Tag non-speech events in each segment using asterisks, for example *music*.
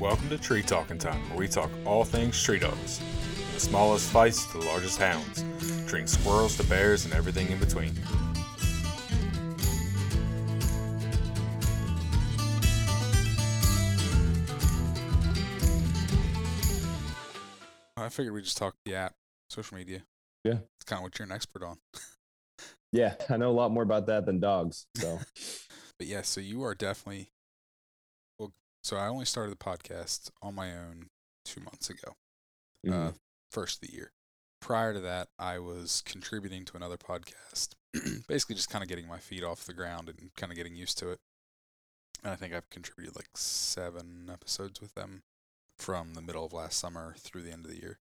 Welcome to Tree Talking Time, where we talk all things tree dogs. From the smallest feists to the largest hounds, treating squirrels to bears and everything in between. I figured we just talk the app, social media. Yeah. It's kind of what you're an expert on. Yeah, I know a lot more about that than dogs. So *laughs* But yeah, so you are definitely well. So I only started the podcast on my own two months ago, uh, mhm. first of the year. Prior to that, I was contributing to another podcast, *clears throat* basically just kind of getting my feet off the ground and kind of getting used to it. And I think I've contributed like seven episodes with them from the middle of last summer through the end of the year.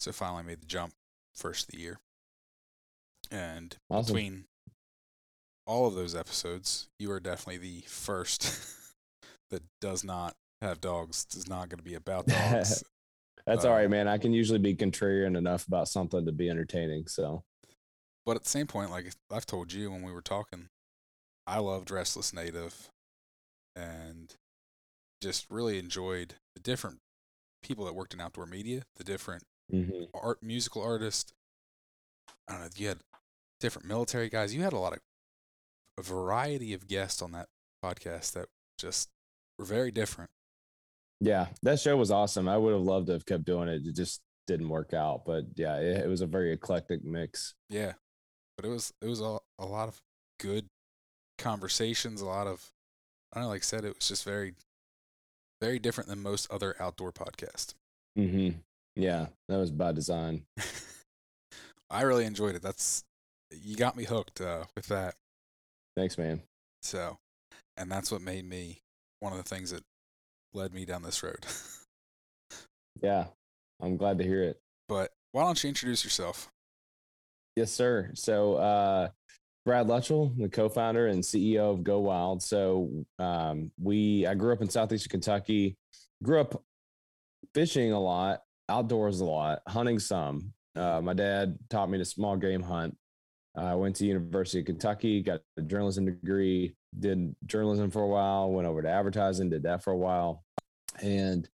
So finally made the jump first of the year. And awesome. between all of those episodes, you are definitely the first *laughs* that does not have dogs, is not going to be about *laughs* dogs. That's uh, all right, man. I can usually be contrarian enough about something to be entertaining. So but at the same point, like I've told you when we were talking, I loved Restless Native and just really enjoyed the different people that worked in outdoor media, the different mhm. art musical artists. I don't know, you had different military guys. You had a lot of a variety of guests on that podcast that just were very different. yeah, that show was awesome. I would have loved to have kept doing it. It just didn't work out. But yeah, it, it was a very eclectic mix. Yeah. But it was it was a, a lot of good conversations, a lot of I don't know, like I said, it was just very very different than most other outdoor podcasts. Mm-hmm. Yeah, that was by design. *laughs* I really enjoyed it. That's you got me hooked uh, with that. Thanks, man. So, and that's what made me one of the things that led me down this road. *laughs* Yeah, I'm glad to hear it. but why don't you introduce yourself? Yes, sir. So, uh, Brad Luttrell, the co-founder and CEO of Go Wild. So, um, we I grew up in southeastern Kentucky. Grew up fishing a lot, outdoors a lot, hunting some. Uh, my dad taught me to small game hunt. I went to University of Kentucky, got a journalism degree, did journalism for a while, went over to advertising, did that for a while, and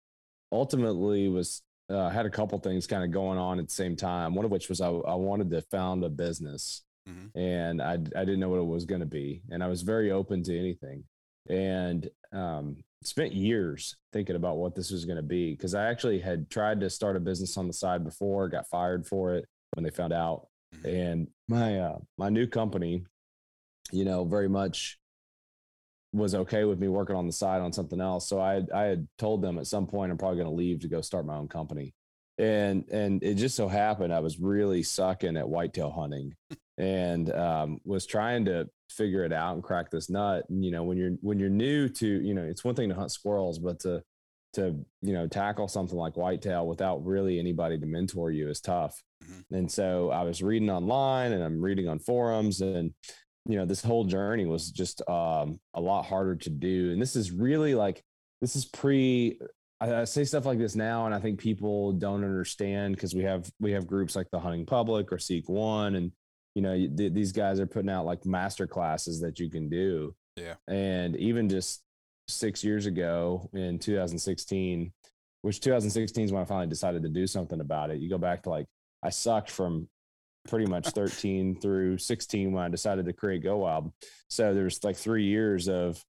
ultimately was uh, had a couple things kind of going on at the same time. One of which was I, I wanted to found a business, Mhm. and I I didn't know what it was going to be, and I was very open to anything, and um, spent years thinking about what this was going to be because I actually had tried to start a business on the side before, got fired for it when they found out, Mhm. and my uh, my new company, you know, very much was okay with me working on the side on something else. So I had, I had told them at some point I'm probably going to leave to go start my own company. And and it just so happened I was really sucking at whitetail hunting *laughs* and um, was trying to figure it out and crack this nut. And you know, when you're when you're new to, you know, it's one thing to hunt squirrels, but to to you know tackle something like whitetail without really anybody to mentor you is tough. Mhm. And so I was reading online and I'm reading on forums and you know this whole journey was just um, a lot harder to do and this is really like this is pre I, I say stuff like this now and i think people don't understand because we have we have groups like the hunting public or seek one and you know you- th- these guys are putting out like master classes that you can do Yeah. and even just six years ago in 2016 which 2016 is when i finally decided to do something about it you go back to like i sucked from pretty much 13 through 16 when I decided to create Go Wild. So there's like three years of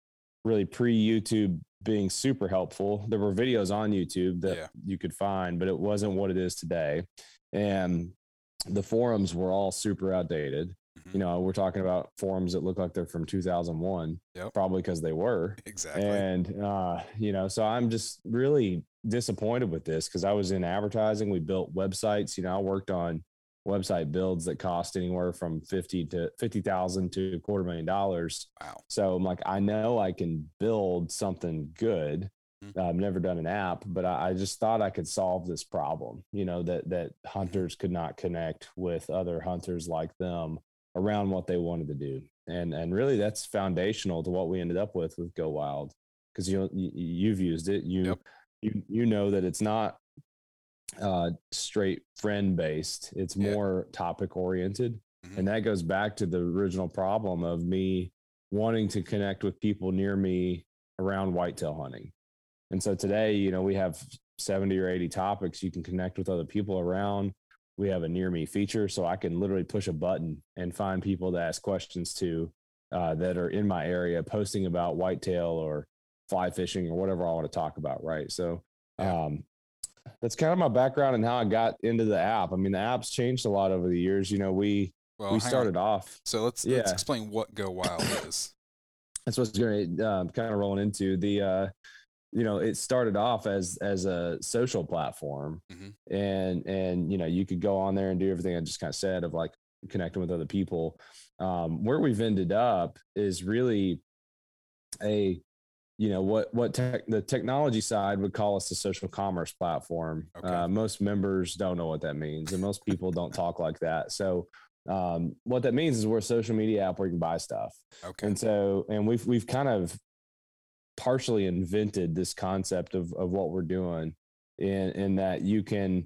really pre YouTube being super helpful. There were videos on YouTube that Yeah. you could find, but it wasn't what it is today. And the forums were all super outdated. Mhm. You know, we're talking about forums that look like they're from 2001, Yep. probably because they were. Exactly. And uh, you know, so I'm just really disappointed with this because I was in advertising. We built websites. You know, I worked on website builds that cost anywhere from fifty to fifty thousand to a quarter million dollars. wow. So I'm like, I know I can build something good. Mhm. Uh, I've never done an app, but I, I just thought I could solve this problem. You know that that hunters could not connect with other hunters like them around what they wanted to do, and and really that's foundational to what we ended up with with Go Wild because you you- you've used it. You Yep. you you know that it's not uh straight friend based it's Yeah. more topic oriented Mhm. and that goes back to the original problem of me wanting to connect with people near me around whitetail hunting And so today, you know, we have 70 or 80 topics you can connect with other people around. We have a near me feature, so I can literally push a button and find people to ask questions to uh, that are in my area posting about whitetail or fly fishing or whatever I want to talk about. Right. So, Yeah. um, that's kind of my background and how I got into the app. I mean, the app's changed a lot over the years. You know, we Well, we hang on. started off. So let's let's explain what Go Wild *coughs* is. That's what's going to uh, kind of rolling into the. Uh, you know, it started off as as a social platform, Mhm. and and you know you could go on there and do everything I just kind of said of like connecting with other people. Um, where we've ended up is really a you know what what tech, the technology side would call us a social commerce platform. Okay. Uh, most members don't know what that means, and most people don't talk like that. So, um, what that means is we're a social media app where you can buy stuff, Okay. and so and we've we've kind of partially invented this concept of of what we're doing, in in that you can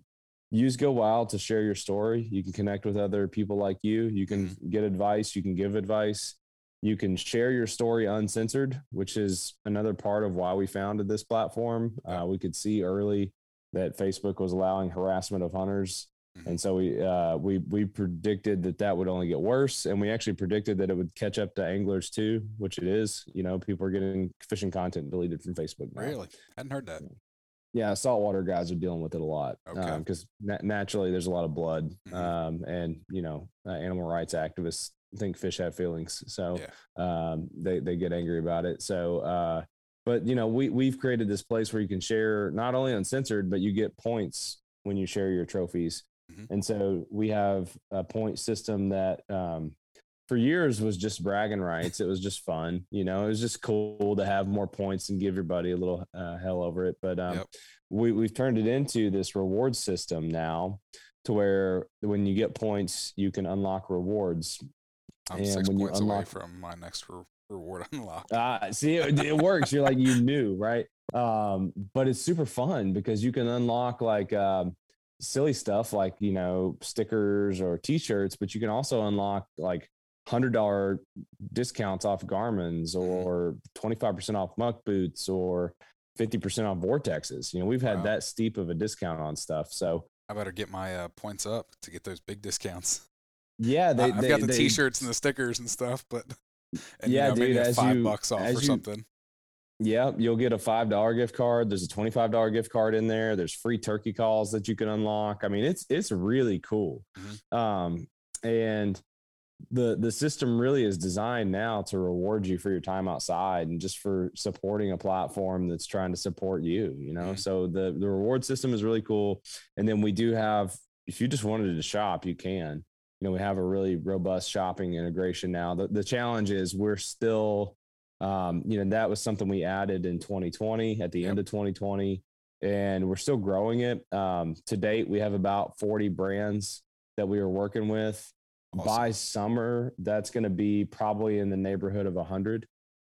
use Go Wild to share your story. You can connect with other people like you. You can get advice. You can give advice. You can share your story uncensored, which is another part of why we founded this platform. Uh, we could see early that Facebook was allowing harassment of hunters, Mhm. and so we uh, we we predicted that that would only get worse, and we actually predicted that it would catch up to anglers too, which it is. You know, people are getting fishing content deleted from Facebook. Now. Really? I hadn't heard that. Yeah, saltwater guys are dealing with it a lot Okay. because naturally there's a lot of blood, Mhm. um, and you know, uh, animal rights activists think fish have feelings, so Yeah. um, they they get angry about it. So, uh, but you know, we we've created this place where you can share not only uncensored, but you get points when you share your trophies, Mhm. and so we have a point system that. Um, for years was just bragging rights. It was just fun, you know. It was just cool to have more points and give your buddy a little uh, hell over it. But um, Yep. we we've turned it into this reward system now, to where when you get points, you can unlock rewards. I'm And six when you points away from my next re- reward *laughs* unlock. Uh, see, it, it works. You're like you knew, right? Um, but it's super fun because you can unlock like um, silly stuff like you know stickers or T-shirts, but you can also unlock like hundred dollar discounts off Garmin's Mhm. or twenty five percent off muck boots or fifty percent off vortexes. You know, we've had Wow. that steep of a discount on stuff. So I better get my uh, points up to get those big discounts. Yeah, they, I- I've they- got the they- T-shirts and the stickers and stuff, but and, Yeah, you know, dude, a as five you- bucks off as or you- something. Yeah, you'll get a five dollar gift card. There's a twenty five dollar gift card in there. There's free turkey calls that you can unlock. I mean, it's it's really cool. Mhm. Um, and the the system really is designed now to reward you for your time outside and just for supporting a platform that's trying to support you. You know, Mhm. so the the reward system is really cool. And then we do have, if you just wanted to shop, you can. You know, we have a really robust shopping integration now. The the challenge is we're still um, you know, that was something we added in 2020 at the end of 2020, and we're still growing it. Um, to date, we have about 40 brands that we are working with. Awesome. By summer, that's going to be probably in the neighborhood of 100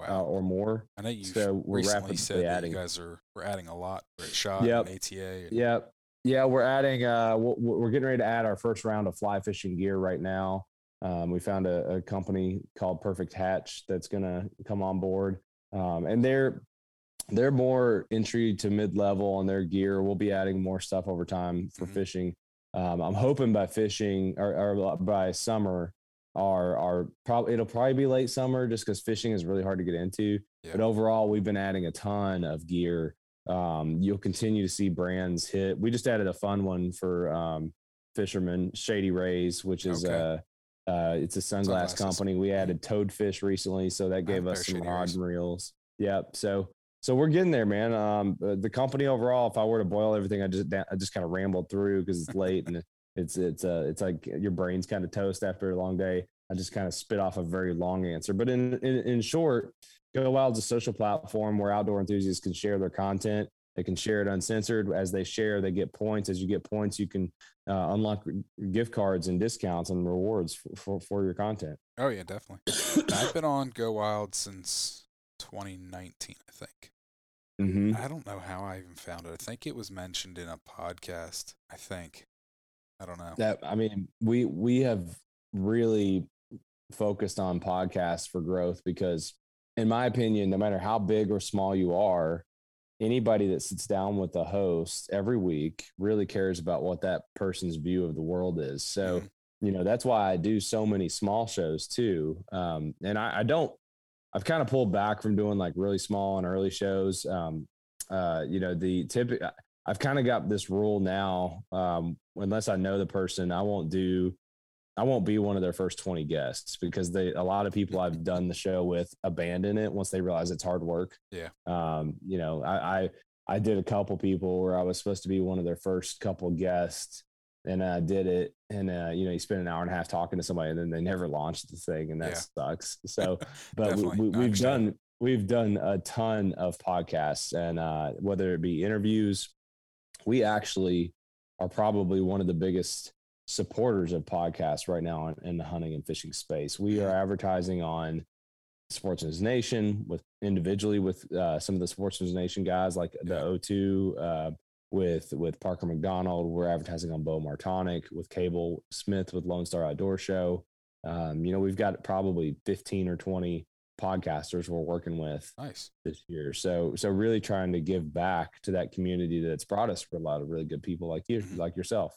uh, or more. I know you so we're recently rapidly said that adding. you guys are we're adding a lot. At Shot Yep. and ATA. And, Yeah. Yeah, we're adding. Uh, we're getting ready to add our first round of fly fishing gear right now. Um, we found a, a company called Perfect Hatch that's going to come on board, um, and they're they're more entry to mid level on their gear. We'll be adding more stuff over time for Mhm. fishing. Um, I'm hoping by fishing or, or by summer, our our probably it'll probably be late summer just because fishing is really hard to get into. Yeah. But overall, we've been adding a ton of gear um, you'll continue to see brands hit. We just added a fun one for um, fishermen, Shady Rays, which is Okay. uh, uh, it's a sunglass Sunglasses. company. We added Toadfish recently, so that gave us some of Shady rod and reels. Yep. So so we're getting there, man. Um, uh, the company overall, if I were to boil everything, I just I just kind of rambled through because it's late and *laughs* it's it's uh it's like your brain's kind of toast after a long day. I just kind of spit off a very long answer, but in in, in short, Go Wild is a social platform where outdoor enthusiasts can share their content. They can share it uncensored. As they share, they get points. As you get points, you can uh, unlock gift cards and discounts and rewards for, for, for your content. Oh yeah, definitely. I've been on Go Wild since 2019, I think. Mm-hmm. I don't know how I even found it. I think it was mentioned in a podcast. I think. I don't know. That I mean, we we have really focused on podcasts for growth because, in my opinion, no matter how big or small you are, anybody that sits down with the host every week really cares about what that person's view of the world is. So, Mhm. you know, that's why I do so many small shows too. Um, and I, I don't, I've kind of pulled back from doing like really small and early shows. Um, uh, you know, the tip, I've kind of got this rule now. Um, unless I know the person, I won't do, I won't be one of their first 20 guests because they, a lot of people I've done the show with abandon it once they realize it's hard work. Yeah. Um, you know, I, I, I did a couple people where I was supposed to be one of their first couple guests and I did it. And, uh, you know, you spend an hour and a half talking to somebody and then they never launched the thing and that Yeah. sucks. *laughs* So, but we, we, we've understand. done, we've done a ton of podcasts and, uh, whether it be interviews, we actually are probably one of the biggest supporters of podcasts right now in, in the hunting and fishing space. We are advertising on Sportsman's Nation with individually with uh, some of the Sportsman's Nation guys like the O2 uh, with with Parker McDonald. We're advertising on Beau Martonik with Cable Smith with Lone Star Outdoor Show. Um, you know, we've got probably 15 or 20 podcasters we're working with Nice. this year. So so really trying to give back to that community that's brought us for a lot of really good people like you, Mhm. like yourself.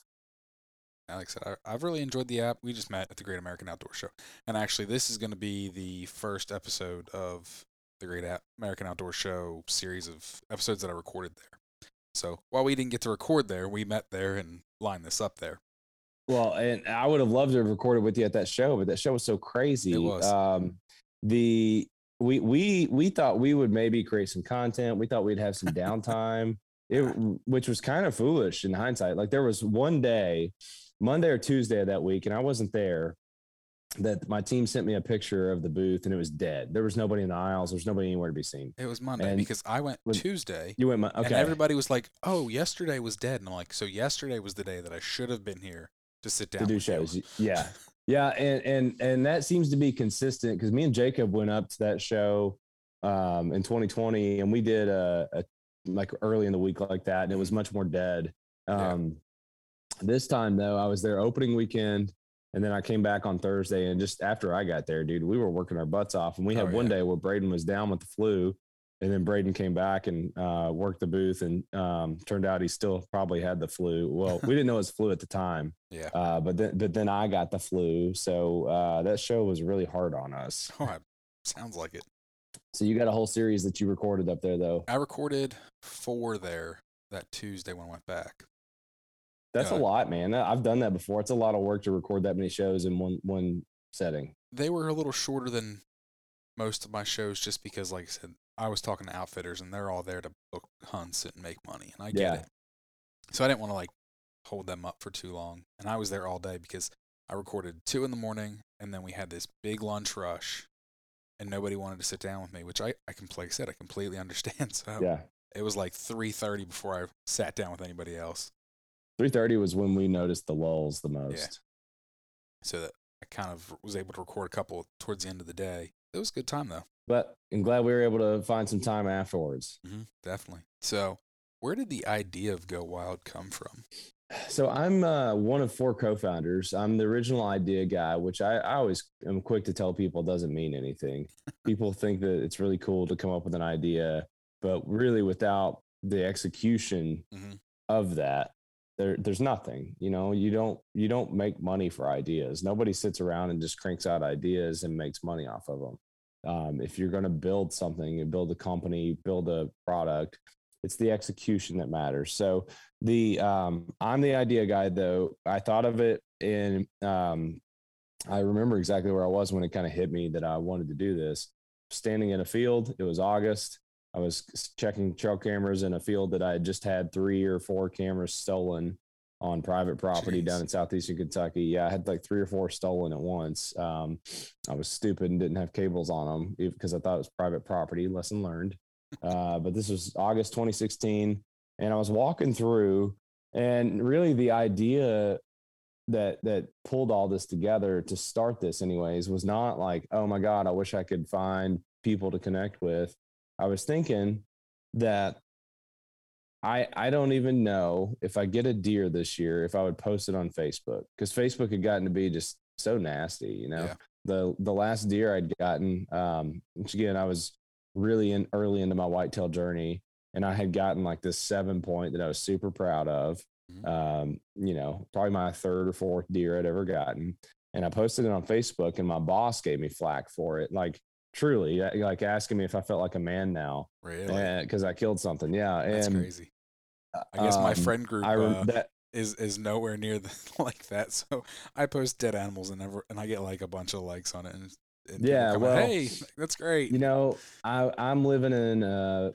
Alex said, I, I've really enjoyed the app. We just met at the Great American Outdoor Show. And actually, this is going to be the first episode of the Great American Outdoor Show series of episodes that I recorded there. So while we didn't get to record there, we met there and lined this up there. Well, and I would have loved to have recorded with you at that show, but that show was so crazy. It was. Um, the we we we thought we would maybe create some content. We thought we'd have some downtime, *laughs* it, which was kind of foolish in hindsight. Like there was one day, Monday or Tuesday of that week, and I wasn't there. That my team sent me a picture of the booth, and it was dead. There was nobody in the aisles. There was nobody anywhere to be seen. It was Monday And because I went when- Tuesday. You went, my, And everybody was like, "Oh, yesterday was dead," and I'm like, "So yesterday was the day that I should have been here to sit down to do with you." Yeah. *laughs* Yeah. And and and that seems to be consistent because me and Jacob went up to that show um in 2020 and we did a, a like early in the week like that and it was much more dead. Yeah. This time though, I was there opening weekend and then I came back on Thursday and just after I got there, dude, we were working our butts off and we had Oh, one yeah. day where Braden was down with the flu and then Braden came back and uh, worked the booth and um, turned out he still probably had the flu. Well, we didn't know it was flu at the time. Yeah. Uh, but then, but then I got the flu, so uh, that show was really hard on us. *laughs* Oh, sounds like it. So you got a whole series that you recorded up there, though. I recorded four there that Tuesday when I went back. That's a lot, man. I've done that before. It's a lot of work to record that many shows in one one setting. They were a little shorter than most of my shows just because, like I said, I was talking to outfitters and they're all there to book hunts and make money, and I get Yeah. it. So I didn't want to like hold them up for too long, and I was there all day because I recorded two in the morning, and then we had this big lunch rush, and nobody wanted to sit down with me, which I, I can, like I said, I completely *laughs* understand. So Yeah, it was like three thirty before I sat down with anybody else. Three thirty was when we noticed the lulls the most. yeah. so that I kind of was able to record a couple towards the end of the day. It was a good time though. But I'm glad we were able to find some time afterwards. hmm definitely. So, where did the idea of Go Wild come from? So I'm uh, one of four co-founders. I'm the original idea guy, which I, I always am quick to tell people doesn't mean anything. *laughs* people think that it's really cool to come up with an idea, but really without the execution Mhm. of that, there there's nothing. You know, you don't you don't make money for ideas. Nobody sits around and just cranks out ideas and makes money off of them. Um, if you're going to build something and build a company, build a product, it's the execution that matters. So the um, I'm the idea guy though. I thought of it in um, I remember exactly where I was when it kind of hit me that I wanted to do this. Standing in a field, it was August. I was checking trail cameras in a field that I had just had three or four cameras stolen on private property Jeez. down in southeastern Kentucky. Yeah, I had like three or four stolen at once. Um, I was stupid and didn't have cables on them because I thought it was private property. Lesson learned. Uh, but this was August 2016, and I was walking through, and really the idea that that pulled all this together to start this, anyways, was not like, oh my god, I wish I could find people to connect with. I was thinking that I I don't even know if I get a deer this year if I would post it on Facebook because Facebook had gotten to be just so nasty, you know. Yeah. The the last deer I'd gotten, um, which again I was really in early into my whitetail journey. and I had gotten like this seven point that I was super proud of. Mhm. Um, you know, probably my third or fourth deer I'd ever gotten. And I posted it on Facebook, and my boss gave me flack for it. Like, truly, uh, like asking me if I felt like a man now Really? because I killed something. Yeah. That's and crazy. I guess my um, friend group I uh, that is is nowhere near the, *laughs* like that. So I post dead animals and never and I get like a bunch of likes on it. And, and Yeah, well, hey, *laughs* that's great. you know, I I'm living in uh,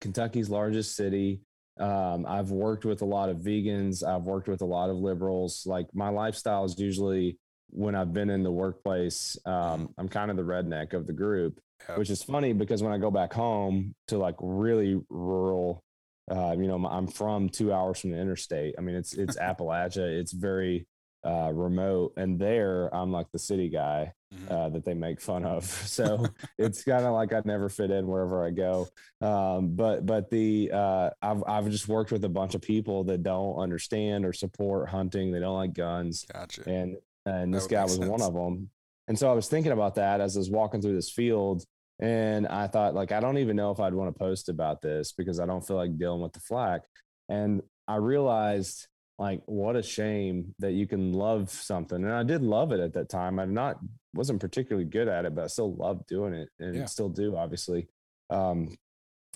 Kentucky's largest city. Um, I've worked with a lot of vegans. I've worked with a lot of liberals. Like my lifestyle is usually when I've been in the workplace, um, I'm kind of the redneck of the group, which is funny because when I go back home to like really rural, uh, you know, I'm from two hours from the interstate. I mean, it's it's *laughs* Appalachia. It's very uh, remote, and there I'm like the city guy Mhm. uh, that they make fun of. *laughs* So *laughs* it's kind of like I never fit in wherever I go. Um, but but the uh, I've I've just worked with a bunch of people that don't understand or support hunting. They don't like guns, Gotcha. and and this guy was one of them. And so I was thinking about that as I was walking through this field. And I thought, like, I don't even know if I'd want to post about this because I don't feel like dealing with the flack. And I realized, like, what a shame that you can love something. And I did love it at that time. I'm not, wasn't particularly good at it, but I still loved doing it and Yeah. still do, obviously. Um,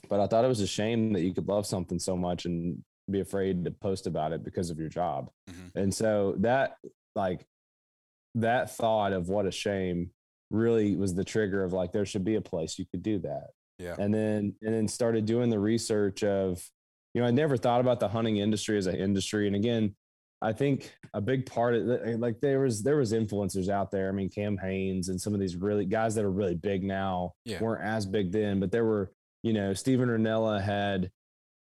but I thought it was a shame that you could love something so much and be afraid to post about it because of your job. Mhm. And so that, like, that thought of what a shame really was the trigger of like there should be a place you could do that Yeah. and then and then started doing the research of you know i never thought about the hunting industry as an industry and again i think a big part of it like there was there was influencers out there i mean Cam Hanes and some of these really guys that are really big now Yeah. weren't as big then but there were you know Steven Rinella had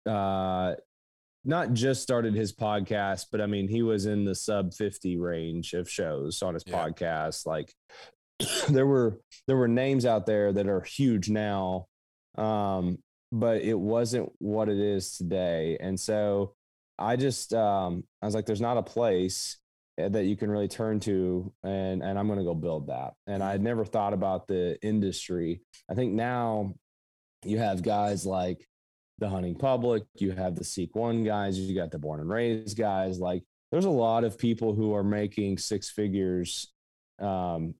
uh not just started his podcast, but I mean, he was in the sub 50 range of shows on his Yeah. podcast. Like *clears throat* there were there were names out there that are huge now. Um, but it wasn't what it is today. And so I just um I was like, there's not a place eh, that you can really turn to and and I'm gonna go build that. And I had never thought about the industry. I think now you have guys like the hunting public, you have the Seek One guys, you got the born and raised guys. Like there's a lot of people who are making six figures um,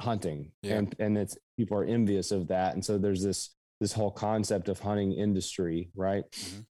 hunting, Yeah. and and it's people are envious of that, and so there's this this whole concept of hunting industry, right? Mhm.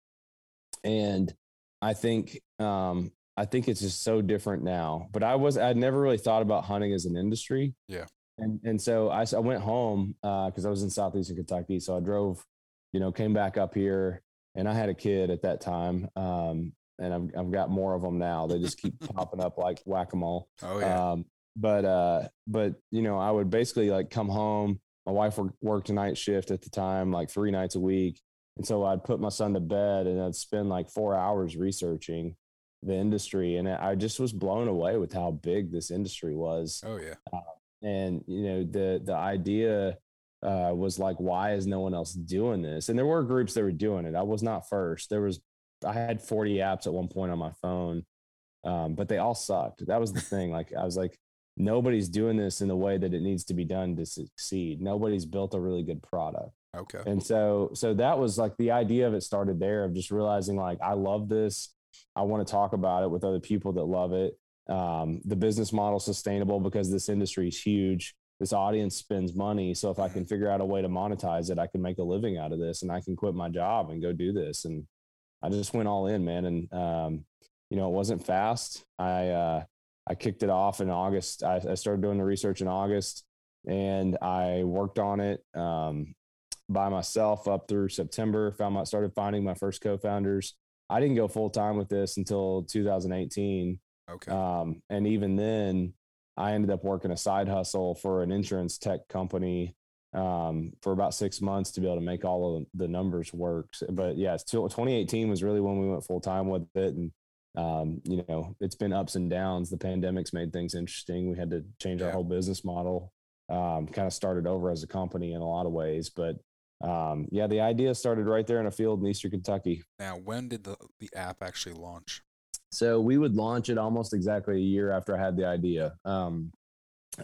And I think um, I think it's just so different now. But I was I'd never really thought about hunting as an industry. Yeah. And and so I, I went home because I was in southeastern Kentucky. So I drove, you know, came back up here, and I had a kid at that time. Um, and I've I've got more of them now. They just keep *laughs* popping up like whack a mole. Oh yeah. Um, but uh, but you know, I would basically like come home. My wife worked, worked a night shift at the time, like three nights a week, and so I'd put my son to bed and I'd spend like four hours researching the industry, and I just was blown away with how big this industry was. oh yeah. And you know, the the idea uh, was like, why is no one else doing this? And there were groups that were doing it. I was not first. There was I had 40 apps at one point on my phone, um, but they all sucked. That was the *laughs* thing. Like I was like, nobody's doing this in the way that it needs to be done to succeed. Nobody's built a really good product. Okay. And so so that was like the idea of it started there of just realizing like I love this. I want to talk about it with other people that love it. Um, the business model sustainable because this industry is huge. This audience spends money. So if I can figure out a way to monetize it, I can make a living out of this and I can quit my job and go do this. And I just went all in, man. And um, you know, it wasn't fast. I uh I kicked it off in August. I, I started doing the research in August and I worked on it. Um, by myself up through September. Found my started finding my first co-founders. I didn't go full time with this until 2018, Okay. um, and even then, I ended up working a side hustle for an insurance tech company um, for about six months to be able to make all of the numbers work. But yeah, 2018 was really when we went full time with it, and um, you know, it's been ups and downs. The pandemic's made things interesting. We had to change our whole business model. Um, kind of started over as a company in a lot of ways, but um, yeah, the idea started right there in a field in Eastern Kentucky. now, when did the the app actually launch? So we would launch it almost exactly a year after I had the idea. Um,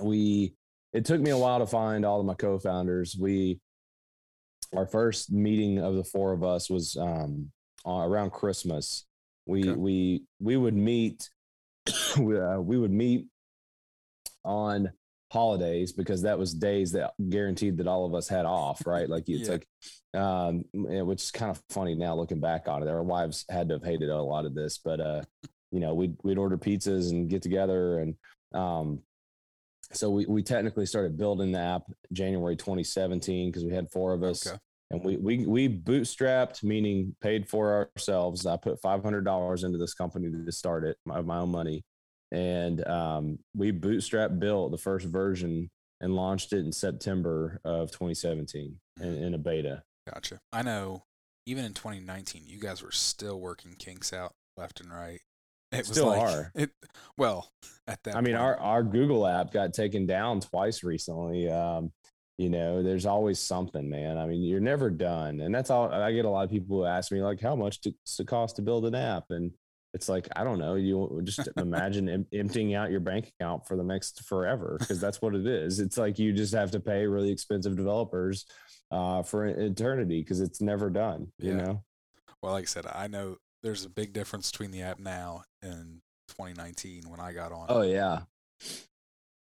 we it took me a while to find all of my co-founders. We our first meeting of the four of us was um, around Christmas. We Okay. we we would meet. *coughs* we, uh, we would meet on holidays because that was days that guaranteed that all of us had off, right? Like it's *laughs* Yeah. like, um, which is kind of funny now looking back on it. Our wives had to have hated a lot of this, but uh, you know, we'd we'd order pizzas and get together, and um, so we we technically started building the app January 2017 because we had four of us. Okay. And we, we we bootstrapped, meaning paid for ourselves. I put five hundred dollars into this company to start it, my, my own money, and um, we bootstrap built the first version and launched it in September of 2017 in, Mhm. in a beta. Gotcha. I know. Even in 2019, you guys were still working kinks out left and right. It was Still like, are. *laughs* It well at that. I mean, point, our our Google app got taken down twice recently. Um, you know, there's always something, man. I mean, you're never done, and that's all. I get a lot of people who ask me like, "How much does it cost to build an app?" And it's like, I don't know. You just imagine em- emptying out your bank account for the next forever because that's what it is. It's like you just have to pay really expensive developers uh, for eternity because it's never done. You Yeah. know. well, like I said, I know there's a big difference between the app now and 2019 when I got on. Oh yeah.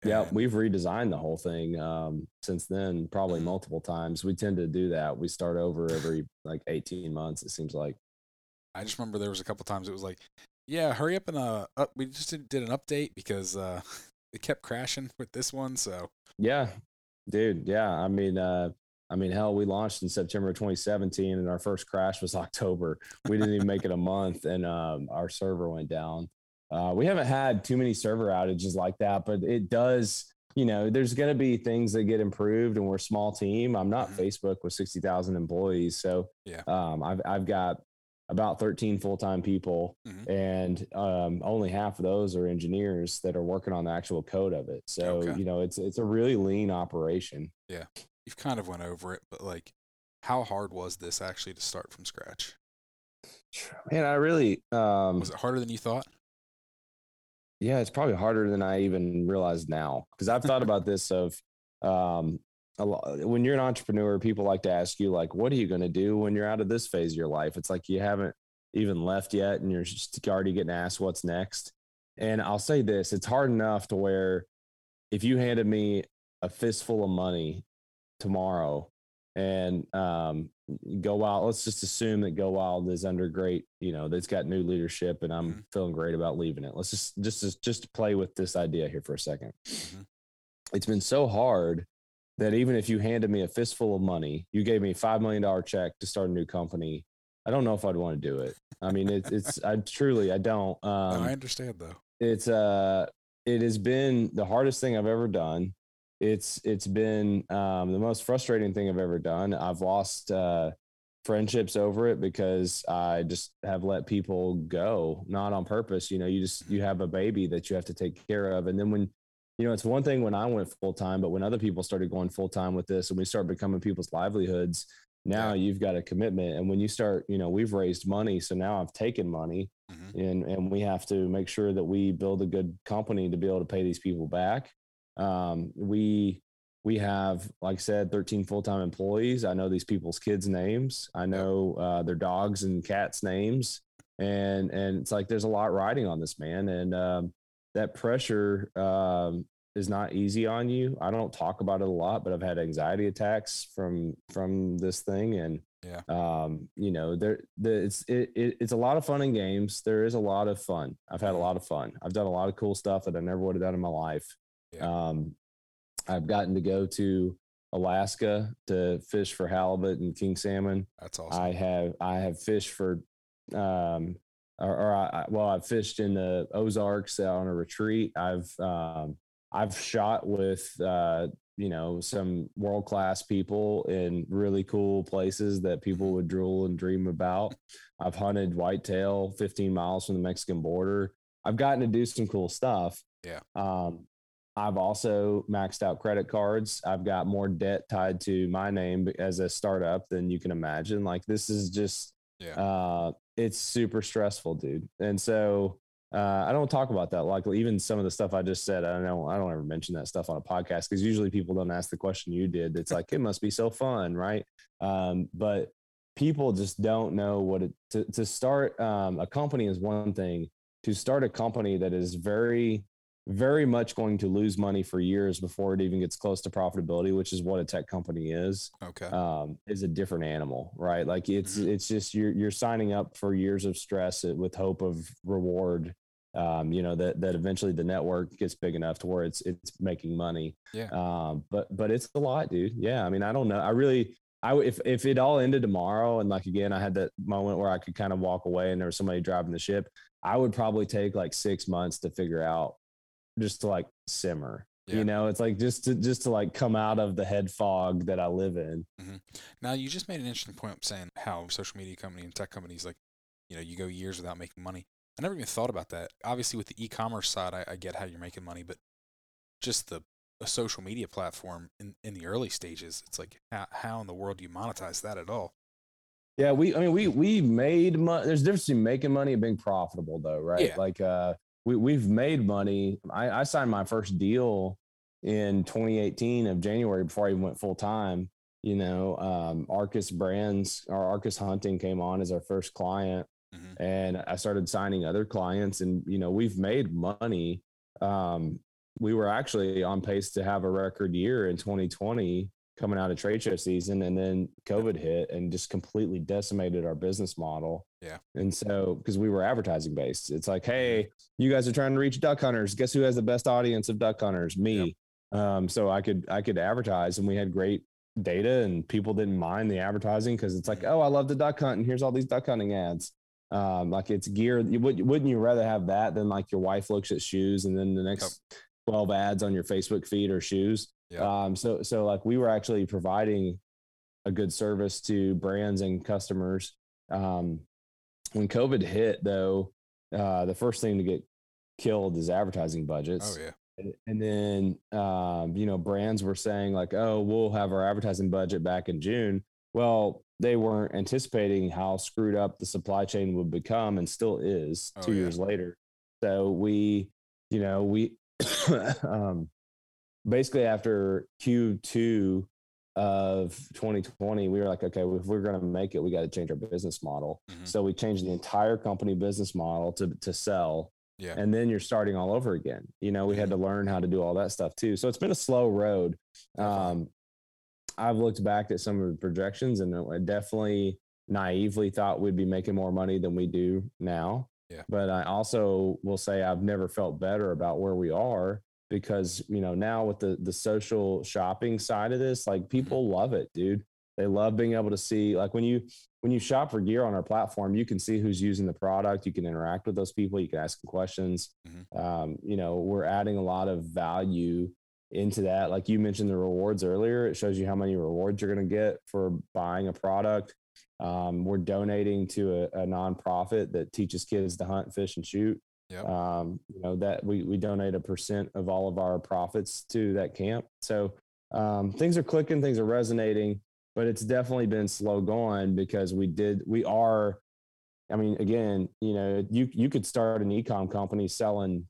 Yeah, we've redesigned the whole thing um, since then, probably Mhm. multiple times. We tend to do that. We start over every like 18 months, it seems like. I just remember there was a couple times it was like, yeah, hurry up and uh, up. we just did, did an update because uh, *laughs* it kept crashing with this one. So Yeah, dude. Yeah. I mean, uh, I mean, hell, we launched in September 2017 and our first crash was *laughs* October. We didn't even make it a month and um, our server went down. Uh, we haven't had too many server outages like that, but it does, you know, there's going to be things that get improved and we're a small team. I'm not Mhm. Facebook with 60,000 employees. So Yeah. um, I've, I've got about 13 full-time people Mhm. and um, only half of those are engineers that are working on the actual code of it. So, Okay. you know, it's, it's a really lean operation. Yeah. You've kind of went over it, but like, how hard was this actually to start from scratch? Man, I really, um, Was it harder than you thought? yeah, it's probably harder than I even realized now because I've thought about *laughs* this of, um, a lot, when you're an entrepreneur, people like to ask you like, what are you going to do when you're out of this phase of your life? It's like you haven't even left yet and you're just already getting asked what's next. And I'll say this, it's hard enough to where if you handed me a fistful of money tomorrow and um, Go Wild, let's just assume that Go Wild is under great, you know, that's got new leadership and I'm Mhm. feeling great about leaving it. Let's just, just, just, play with this idea here for a 2nd Mhm. It's been so hard that even if you handed me a fistful of money, you gave me a $5 million check to start a new company. I don't know if I'd want to do it. I mean, it's, it's, I truly, I don't, No, um, I understand though. it's uh it has been the hardest thing I've ever done. It's it's been um, the most frustrating thing I've ever done. I've lost uh, friendships over it because I just have let people go, not on purpose. You know, you just you have a baby that you have to take care of, and then when you know, it's one thing when I went full time, but when other people started going full time with this, and we start becoming people's livelihoods, now you've got a commitment. And when you start, you know, we've raised money, so now I've taken money Mhm. and and we have to make sure that we build a good company to be able to pay these people back. Um, we we have, like I said, 13 full time employees. I know these people's kids' names. I know uh, their dogs and cats' names, and and it's like there's a lot riding on this man, and um, that pressure um, is not easy on you. I don't talk about it a lot, but I've had anxiety attacks from from this thing, and Yeah. um, you know, there, the, it's it, it, it's a lot of fun and games. There is a lot of fun. I've had a Mhm. lot of fun. I've done a lot of cool stuff that I never would have done in my life. Yeah. Um, I've gotten to go to Alaska to fish for halibut and king salmon. That's awesome. I have I have fished for, um, or, or I, I- well, I've fished in the Ozarks on a retreat. I've um, I've shot with uh, you know some world class people in really cool places that people would drool and dream about. I've hunted whitetail 15 miles from the Mexican border. I've gotten to do some cool stuff. Yeah. Um, I've also maxed out credit cards. I've got more debt tied to my name as a startup than you can imagine. Like this is just Yeah. uh it's super stressful, dude. And so uh, I don't talk about that. Like even some of the stuff I just said, I don't, I don't ever mention that stuff on a podcast because usually people don't ask the question you did. It's like it must be so fun, right? Um, but people just don't know what it to to start um, a company is one thing. To start a company that is very very much going to lose money for years before it even gets close to profitability, which is what a tech company is, Okay. um, is a different animal, right? Like it's Mhm. it's just you're you're signing up for years of stress with hope of reward. Um, you know that that eventually the network gets big enough to where it's it's making money. Yeah. Um, but but it's a lot, dude. Yeah. I mean, I don't know. I really. I if if it all ended tomorrow and like again I had that moment where I could kind of walk away and there was somebody driving the ship, I would probably take like six months to figure out just to like simmer. Yeah. You know, it's like just to just to like come out of the head fog that I live in. Now you just made an interesting point saying how social media company and tech companies like, you know, you go years without making money. I never even thought about that. Obviously, with the e-commerce side, I, I get how you're making money, but just the a social media platform in, in the early stages, it's like how, how in the world do you monetize that at all? Yeah, we I mean we we made money. There's a difference between making money and being profitable though, right? Yeah. Like uh we we've made money. I, I signed my first deal in 2018 of January before I even went full time. You know, um Arcus Brands or Arcus Hunting came on as our first client Mhm. and I started signing other clients and you know, we've made money. Um we were actually on pace to have a record year in 2020 coming out of trade show season and then covid hit and just completely decimated our business model. Yeah. and so because we were advertising based. It's like hey you guys are trying to reach duck hunters. Guess who has the best audience of duck hunters? Me. Um, so i could i could advertise and we had great data and people didn't mind the advertising because it's like Mhm. oh i love the duck hunt and here's all these duck hunting ads um, like it's gear would, wouldn't you rather have that than like your wife looks at shoes and then the next 12 ads on your facebook feed are shoes Yep. um, so so like we were actually providing a good service to brands and customers. Um, when COVID hit, though, uh, the first thing to get killed is advertising budgets. Oh yeah. And- And then, um, you know, brands were saying like, "Oh, we'll have our advertising budget back in June." Well, they weren't anticipating how screwed up the supply chain would become, and still is Oh, two yeah. years later. So we, you know, we *coughs* um, basically after Q2 of 2020, we were like, okay, if we're going to make it, we got to change our business model. Mhm. So we changed the entire company business model to to sell Yeah. and then you're starting all over again. You know, we had to learn how to do all that stuff too. So it's been a slow road. Um, I've looked back at some of the projections and I definitely naively thought we'd be making more money than we do now. Yeah. But I also will say I've never felt better about where we are because you know now with the the social shopping side of this, like people love it, dude. They love being able to see like when you when you shop for gear on our platform, you can see who's using the product. You can interact with those people. You can ask them questions. Mhm. Um, you know, we're adding a lot of value into that. Like you mentioned the rewards earlier, it shows you how many rewards you're going to get for buying a product. Um, we're donating to a, a nonprofit that teaches kids to hunt, fish, and shoot. Yep. Um, you know that we we donate a percent of all of our profits to that camp. So um, things are clicking, things are resonating, but it's definitely been slow going because we did we are. I mean, again, you know, you you could start an ecom company selling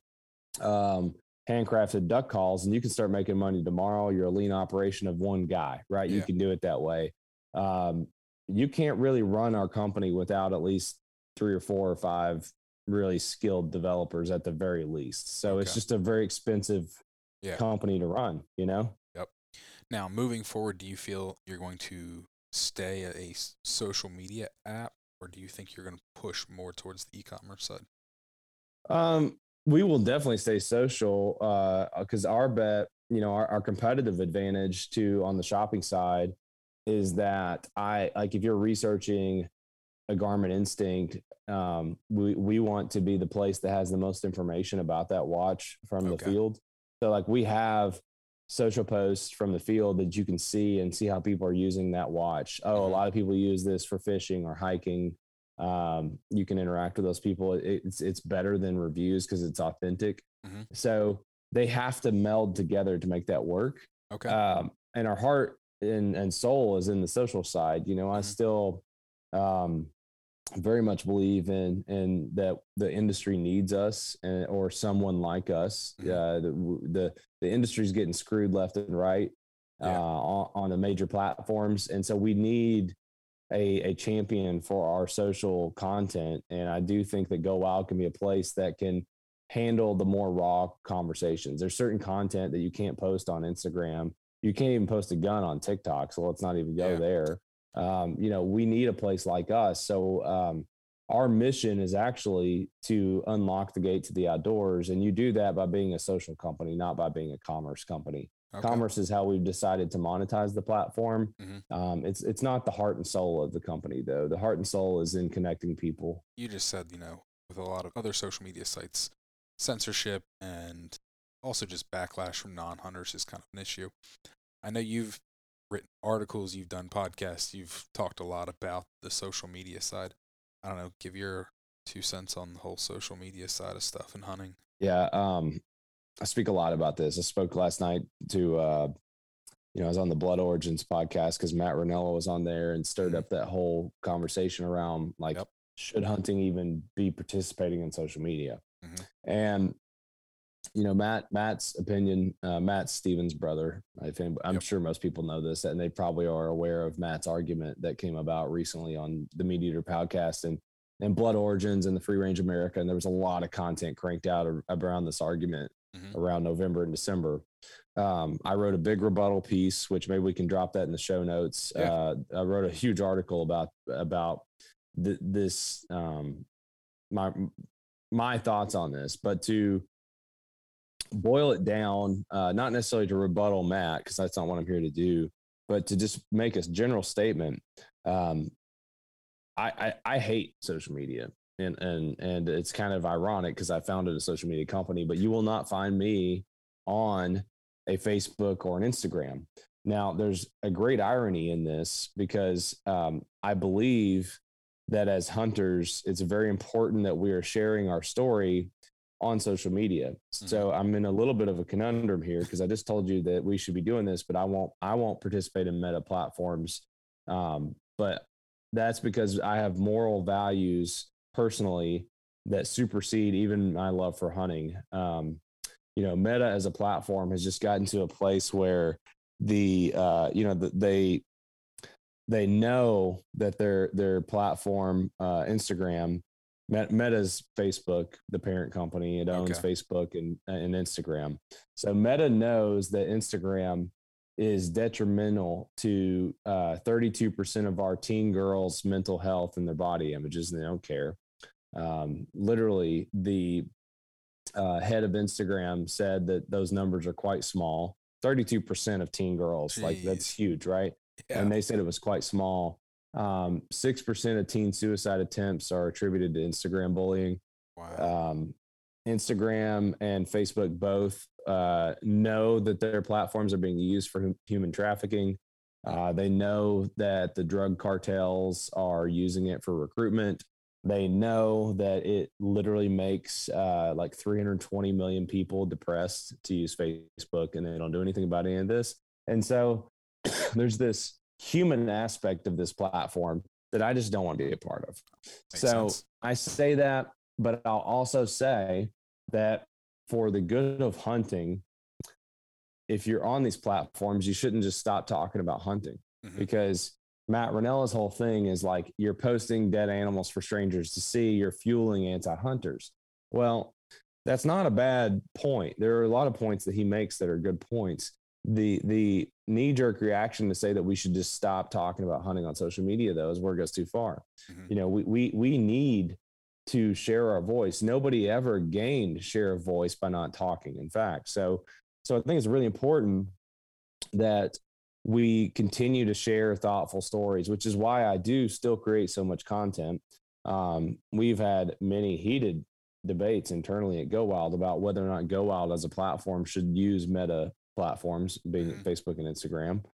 um, handcrafted duck calls, and you can start making money tomorrow. You're a lean operation of one guy, right? You can do it that way. Um, you can't really run our company without at least three or four or five really skilled developers at the very least. So it's just a very expensive Yeah. company to run, you know? Yep. Now, moving forward, do you feel you're going to stay a social media app, or do you think you're going to push more towards the e-commerce side? Um, we will definitely stay social because our bet, you know, our, our competitive advantage to on the shopping side is that I like if you're researching a Garmin Instinct, um, we we want to be the place that has the most information about that watch from the field. So like we have social posts from the field that you can see and see how people are using that watch. Oh, a Mhm. lot of people use this for fishing or hiking. Um, you can interact with those people. It's it's better than reviews because it's authentic. Mhm. So they have to meld together to make that work Okay. um, and our heart and, and soul is in the social side. You know, I Mhm. still, um, very much believe in in that the industry needs us and, or someone like us. Mhm. Uh, the, the the industry's getting screwed left and right Yeah. uh, on, on the major platforms, and so we need a a champion for our social content. And I do think that Go Wild can be a place that can handle the more raw conversations. There's certain content that you can't post on Instagram. You can't even post a gun on TikTok. So let's not even go Yeah. there. Um, you know, we need a place like us. So um, our mission is actually to unlock the gate to the outdoors. And you do that by being a social company, not by being a commerce company. Okay. Commerce is how we've decided to monetize the platform. Mhm. Um, it's it's not the heart and soul of the company, though. The heart and soul is in connecting people. you just said, you know, with a lot of other social media sites, censorship and also just backlash from non hunters is kind of an issue. I know you've written articles, you've done podcasts, you've talked a lot about the social media side. I don't know, give your two cents on the whole social media side of stuff and hunting. Yeah, um, I speak a lot about this. I spoke last night to, uh, you know, I was on the Blood Origins podcast because Matt Rinella was on there and stirred Mhm. up that whole conversation around like, Yep. should hunting even be participating in social media? Mhm. And you know, Matt Matt's opinion, uh, Matt Stevens' brother. I think I'm Yep. sure most people know this, and they probably are aware of Matt's argument that came about recently on the Meat Eater podcast and and Blood Origins and the Free Range American. And there was a lot of content cranked out around this argument Mhm. around November and December. Um, I wrote a big rebuttal piece, which maybe we can drop that in the show notes. Yeah. Uh, I wrote a huge article about about th- this um, my my thoughts on this, but to boil it down, uh, not necessarily to rebuttal Matt because that's not what I'm here to do, but to just make a general statement. Um, I, I I hate social media, and and and it's kind of ironic because I founded a social media company, but you will not find me on a Facebook or an Instagram. Now, there's a great irony in this because um, I believe that as hunters, it's very important that we are sharing our story on social media. So I'm in a little bit of a conundrum here because I just told you that we should be doing this, but I won't. I won't participate in meta platforms. Um, but that's because I have moral values personally that supersede even my love for hunting. Um, you know, Meta as a platform has just gotten to a place where the uh, you know the, they they know that their their platform uh, Instagram Meta's Facebook, the parent company, it owns Okay. Facebook and and Instagram. So Meta knows that Instagram is detrimental to uh, 32% of our teen girls' mental health and their body images, and they don't care. Um, literally, the uh, head of Instagram said that those numbers are quite small. 32% of teen girls, like that's huge, right? Yeah. and they said it was quite small. Um, 6% of teen suicide attempts are attributed to Instagram bullying. wow. Um, Instagram and Facebook both uh, know that their platforms are being used for hu- human trafficking. Uh, they know that the drug cartels are using it for recruitment. They know that it literally makes uh, like 320 million people depressed to use Facebook, and they don't do anything about any of this. And so *clears throat* there's this human aspect of this platform that I just don't want to be a part of. Makes so sense. I say that, but I'll also say that for the good of hunting, if you're on these platforms, you shouldn't just stop talking about hunting Mhm. because Matt Rinella's whole thing is like you're posting dead animals for strangers to see, you're fueling anti hunters. Well, that's not a bad point. There are a lot of points that he makes that are good points. The the knee jerk reaction to say that we should just stop talking about hunting on social media though is where it goes too far. Mhm. You know, we we we need to share our voice. Nobody ever gained share of voice by not talking. In fact, so so I think it's really important that we continue to share thoughtful stories, which is why I do still create so much content. Um, we've had many heated debates internally at Go Wild about whether or not Go Wild as a platform should use meta platforms, being Mhm. Facebook and Instagram.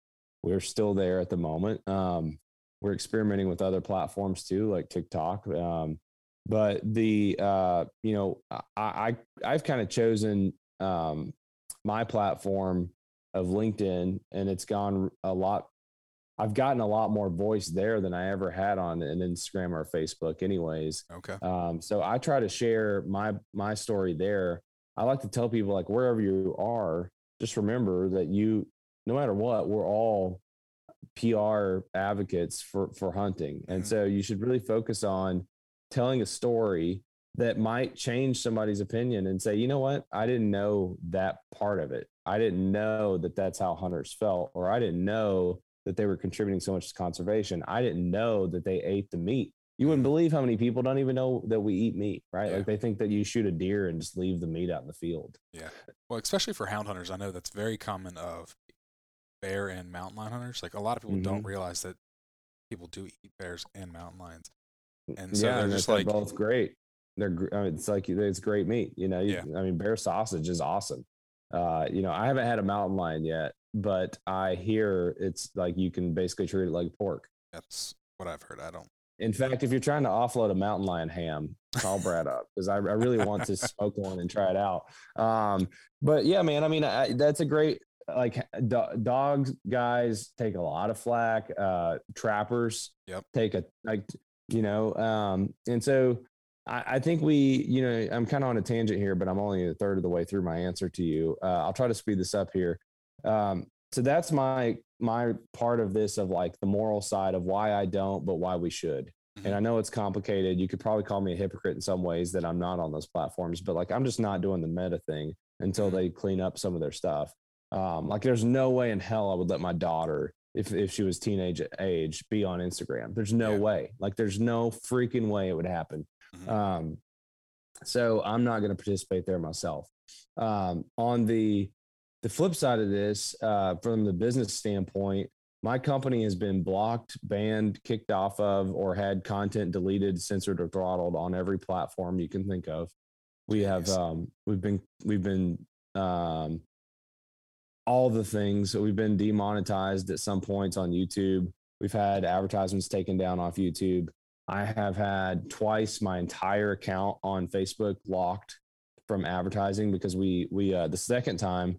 We're still there at the moment. Um, we're experimenting with other platforms too, like TikTok. Um, but the uh, you know, I, I I've kind of chosen um, my platform of LinkedIn, and it's gone a lot I've gotten a lot more voice there than I ever had on an Instagram or Facebook, anyways. Okay. Um, so I try to share my my story there. I like to tell people like wherever you are, just remember that you, no matter what, we're all PR advocates for for hunting, and Mhm. so you should really focus on telling a story that might change somebody's opinion and say, you know what, I didn't know that part of it. I didn't know that that's how hunters felt, or I didn't know that they were contributing so much to conservation. I didn't know that they ate the meat. You wouldn't believe how many people don't even know that we eat meat, right? Yeah. Like they think that you shoot a deer and just leave the meat out in the field. Yeah. Well, especially for hound hunters, I know that's very common of bear and mountain lion hunters. Like a lot of people don't Mhm. realize that people do eat bears and mountain lions. And so yeah, they're and just like- both great. They're, I mean, it's like it's great meat. You know, you, Yeah. I mean, bear sausage is awesome. Uh, you know, I haven't had a mountain lion yet, but I hear it's like you can basically treat it like pork. That's what I've heard. I don't. In fact, if you're trying to offload a mountain lion ham, call Brad up because I, I really want to smoke one and try it out. Um, but yeah, man, I mean, I, that's a great like do- dogs guys take a lot of flack. Uh, trappers Yep. take a like you know, um, and so I, I think we, you know, I'm kind of on a tangent here, but I'm only a third of the way through my answer to you. Uh, I'll try to speed this up here. Um, so that's my my part of this of like the moral side of why I don't, but why we should. And I know it's complicated. You could probably call me a hypocrite in some ways that I'm not on those platforms, but like I'm just not doing the meta thing until Mhm. they clean up some of their stuff. Um, like there's no way in hell I would let my daughter, if if she was teenage age, be on Instagram. There's no Yeah. way. Like there's no freaking way it would happen. Mhm. Um, so I'm not going to participate there myself. Um, on the the flip side of this, uh, from the business standpoint, my company has been blocked, banned, kicked off of, or had content deleted, censored, or throttled on every platform you can think of. We have Jeez. um, we've been we've been um, all the things. So we've been demonetized at some points on YouTube. We've had advertisements taken down off YouTube. I have had twice my entire account on Facebook locked from advertising because we we uh, the second time,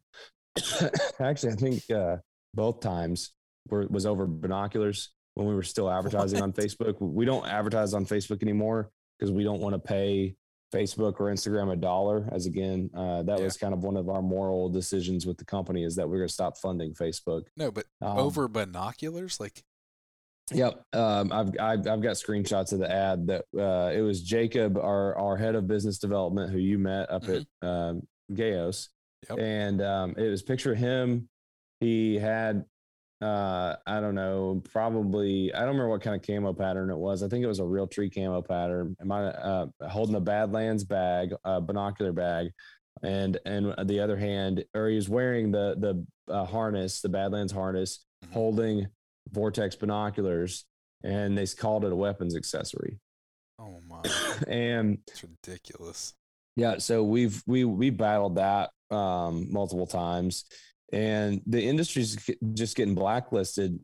*coughs* actually I think uh, both times were was over binoculars when we were still advertising on Facebook. We don't advertise on Facebook anymore because we don't want to pay Facebook or Instagram a dollar. As again, uh, that Yeah. was kind of one of our moral decisions with the company is that we're going to stop funding Facebook. No, but Um, over binoculars, like Yep. Um, I've, I've I've got screenshots of the ad that uh, it was Jacob, our our head of business development, who you met up at um, Gayos, Yep. and um, it was picture of him. He had uh, I don't know, probably I don't remember what kind of camo pattern it was. I think it was a Realtree camo pattern. Am I uh, holding a Badlands bag, a binocular bag, and and the other hand, or he was wearing the the uh, harness, the Badlands harness, Mhm. holding Vortex binoculars, and they called it a weapons accessory. oh my, *coughs* and it's ridiculous. yeah, so we've we we battled that um, multiple times, and the industry's just getting blacklisted,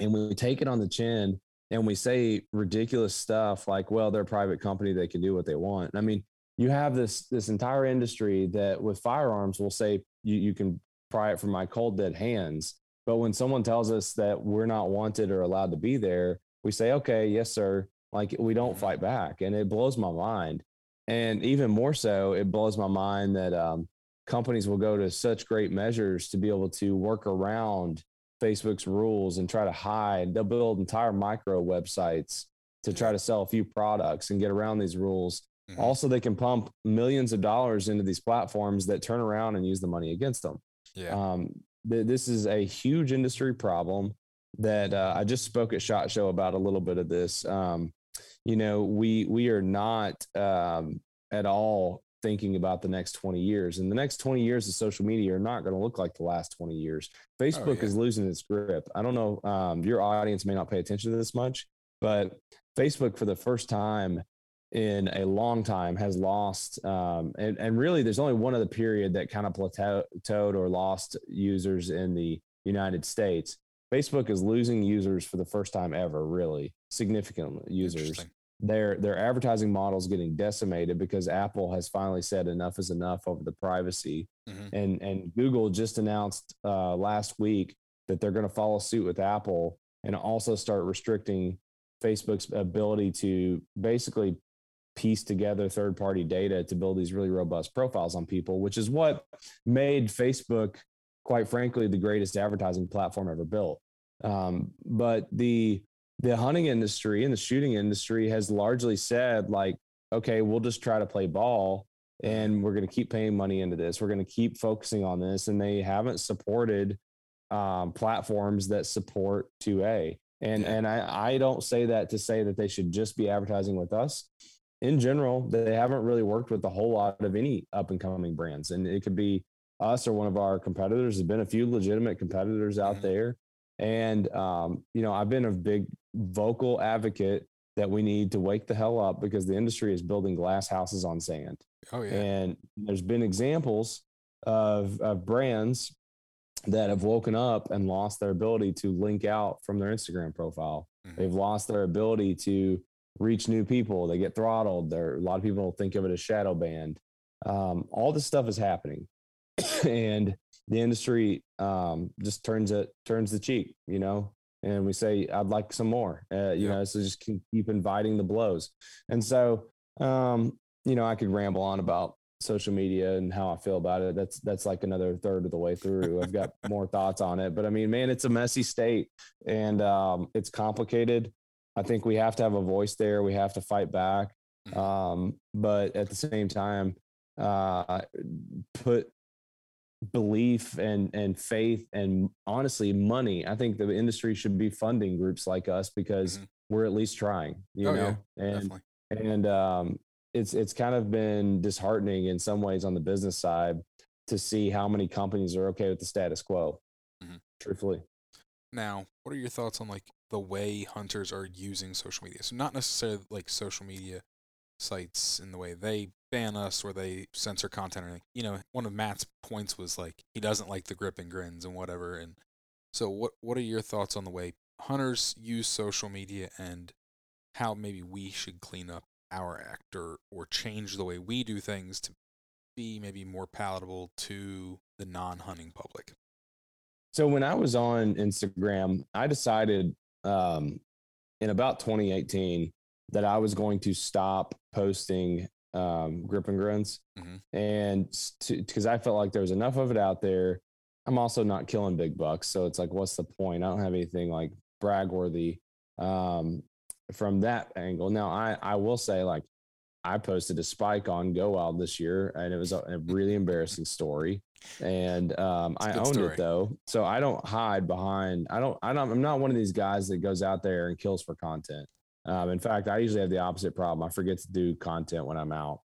and we take it on the chin and we say ridiculous stuff like, "Well, they're a private company; they can do what they want." I mean, you have this this entire industry that with firearms will say you you can pry it from my cold dead hands, but when someone tells us that we're not wanted or allowed to be there, we say, "Okay, yes, sir." Like we don't fight back, and it blows my mind. And even more so, it blows my mind that um, companies will go to such great measures to be able to work around Facebook's rules and try to hide. They'll build entire micro websites to try to sell a few products and get around these rules. Mhm. Also, they can pump millions of dollars into these platforms that turn around and use the money against them. Yeah. Um, th- this is a huge industry problem that uh, I just spoke at Shot Show about a little bit of this. Um, you know, we we are not um, at all thinking about the next 20 years, and the next 20 years of social media are not going to look like the last 20 years. Facebook yeah. is losing its grip. I don't know, um, your audience may not pay attention to this much, but Facebook for the first time in a long time has lost um, and, and really there's only one other period that kind of plateaued or lost users in the united states. Facebook is losing users for the first time ever really significant users. Their their advertising model is getting decimated because apple has finally said enough is enough over the privacy. Mhm. and and google just announced uh, last week that they're going to follow suit with Apple and also start restricting Facebook's ability to basically piece together third party data to build these really robust profiles on people, which is what made Facebook, quite frankly, the greatest advertising platform ever built. Um, but the the hunting industry and the shooting industry has largely said like, okay, we'll just try to play ball and we're going to keep paying money into this. We're going to keep focusing on this, and they haven't supported um, platforms that support 2A. And and I, I don't say that to say that they should just be advertising with us. In general, they haven't really worked with a whole lot of any up and coming brands, and it could be us or one of our competitors. There's been a few legitimate competitors out mm-hmm. there, and um, you know I've been a big vocal advocate that we need to wake the hell up because the industry is building glass houses on sand. Oh yeah. And there's been examples of, of brands that have woken up and lost their ability to link out from their Instagram profile. Mm-hmm. They've lost their ability to reach new people. They get throttled. There, a lot of people think of it as shadow banned. Um, all this stuff is happening, *coughs* and the industry um, just turns it turns the cheek, you know. And we say, "I'd like some more," uh, you yeah. know. So just keep inviting the blows, and so um, you know, I could ramble on about social media and how I feel about it. That's that's like another third of the way through. I've got *laughs* more thoughts on it, but I mean, man, it's a messy state and um, it's complicated. I think we have to have a voice there. We have to fight back, mm-hmm. um, but at the same time, uh, put belief and and faith and honestly money. I think the industry should be funding groups like us because mm-hmm. we're at least trying. You oh, know, yeah, and definitely. and um, it's it's kind of been disheartening in some ways on the business side to see how many companies are okay with the status quo. Mm-hmm. Truthfully. Now, what are your thoughts on like the way hunters are using social media? So not necessarily like social media sites in the way they ban us or they censor content or anything. You know, one of Matt's points was like he doesn't like the grip and grins and whatever. And so what what are your thoughts on the way hunters use social media and how maybe we should clean up our act or, or change the way we do things to be maybe more palatable to the non hunting public? So when I was on Instagram, I decided um, in about 2018 that I was going to stop posting um, grip and grins, mm-hmm. and because I felt like there was enough of it out there. I'm also not killing big bucks, so it's like, what's the point? I don't have anything like brag worthy. Um, from that angle. Now, I I will say like I posted a spike on Go Wild this year, and it was a, a really embarrassing story. And um, I owned story. it though, so I don't hide behind. I don't. I don't. I'm not one of these guys that goes out there and kills for content. Um, in fact, I usually have the opposite problem. I forget to do content when I'm out.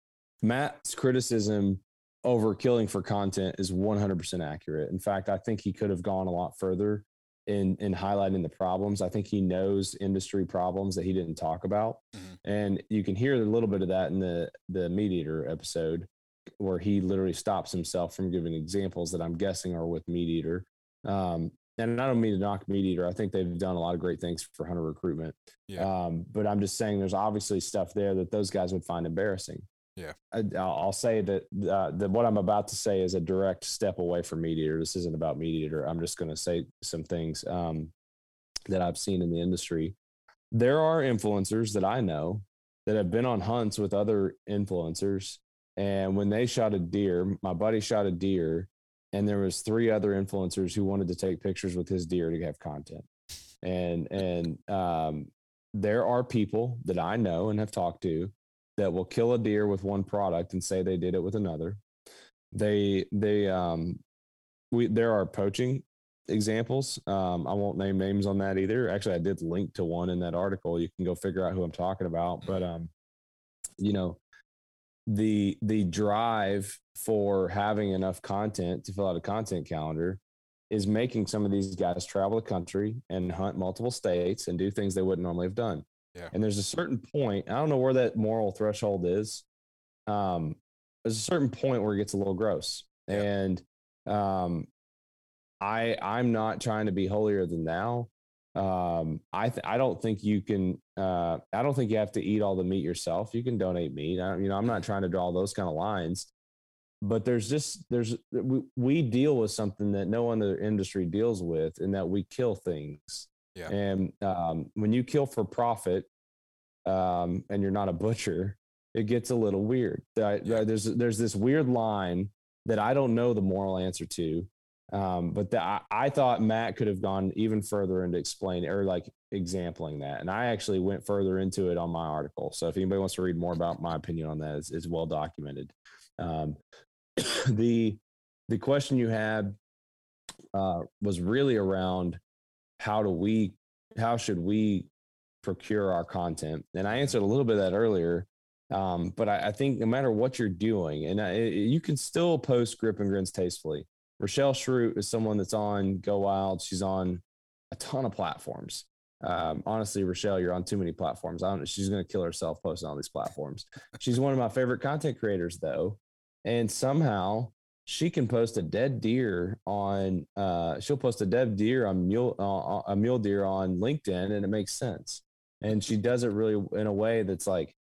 Matt's criticism over killing for content is 100% accurate. In fact, I think he could have gone a lot further in in highlighting the problems. I think he knows industry problems that he didn't talk about, mm-hmm. and you can hear a little bit of that in the the MeatEater episode where he literally stops himself from giving examples that I'm guessing are with MeatEater. Um, and I don't mean to knock MeatEater. I think they've done a lot of great things for hunter recruitment. Yeah. Um, but I'm just saying there's obviously stuff there that those guys would find embarrassing. Yeah, I, will say that uh, that what I'm about to say is a direct step away from MeatEater. This isn't about MeatEater. I'm just going to say some things um, that I've seen in the industry. There are influencers that I know that have been on hunts with other influencers, and when they shot a deer, my buddy shot a deer, and there was three other influencers who wanted to take pictures with his deer to have content, and and um, there are people that I know and have talked to that will kill a deer with one product and say they did it with another. They they um we there are poaching examples. Um, I won't name names on that either. Actually, I did link to one in that article. You can go figure out who I'm talking about. But um, you know, the the drive for having enough content to fill out a content calendar is making some of these guys travel the country and hunt multiple states and do things they wouldn't normally have done. Yeah. And there's a certain point, I don't know where that moral threshold is. Um, there's a certain point where it gets a little gross. Yeah. And um, I I'm not trying to be holier than thou. Um, I th- I don't think you can. Uh, I don't think you have to eat all the meat yourself. You can donate meat. I, you know, I'm not trying to draw those kind of lines. but there's just there's we, we deal with something that no other industry deals with, and that we kill things. Yeah. And um, when you kill for profit, um, and you're not a butcher, it gets a little weird. Yeah. There's there's this weird line that I don't know the moral answer to. Um, but the, I, I thought Matt could have gone even further into explaining or like exampling that. And I actually went further into it on my article. So if anybody wants to read more about my opinion on that, it's, it's well documented. Um, *coughs* the the question you had uh, was really around how do we how should we procure our content? And i answered a little bit of that earlier um, but I, I think no matter what you're doing and I, you can still post grip and grins tastefully. Rochelle Schrute is someone that's on go wild. She's on a ton of platforms. Um, honestly rochelle you're on too many platforms. I don't know she's going to kill herself posting on these platforms. She's one of my favorite content creators though and somehow she can post a dead deer on uh she'll post a dead deer on mule uh, a mule deer on linkedin and it makes sense. And she does it really in a way that's like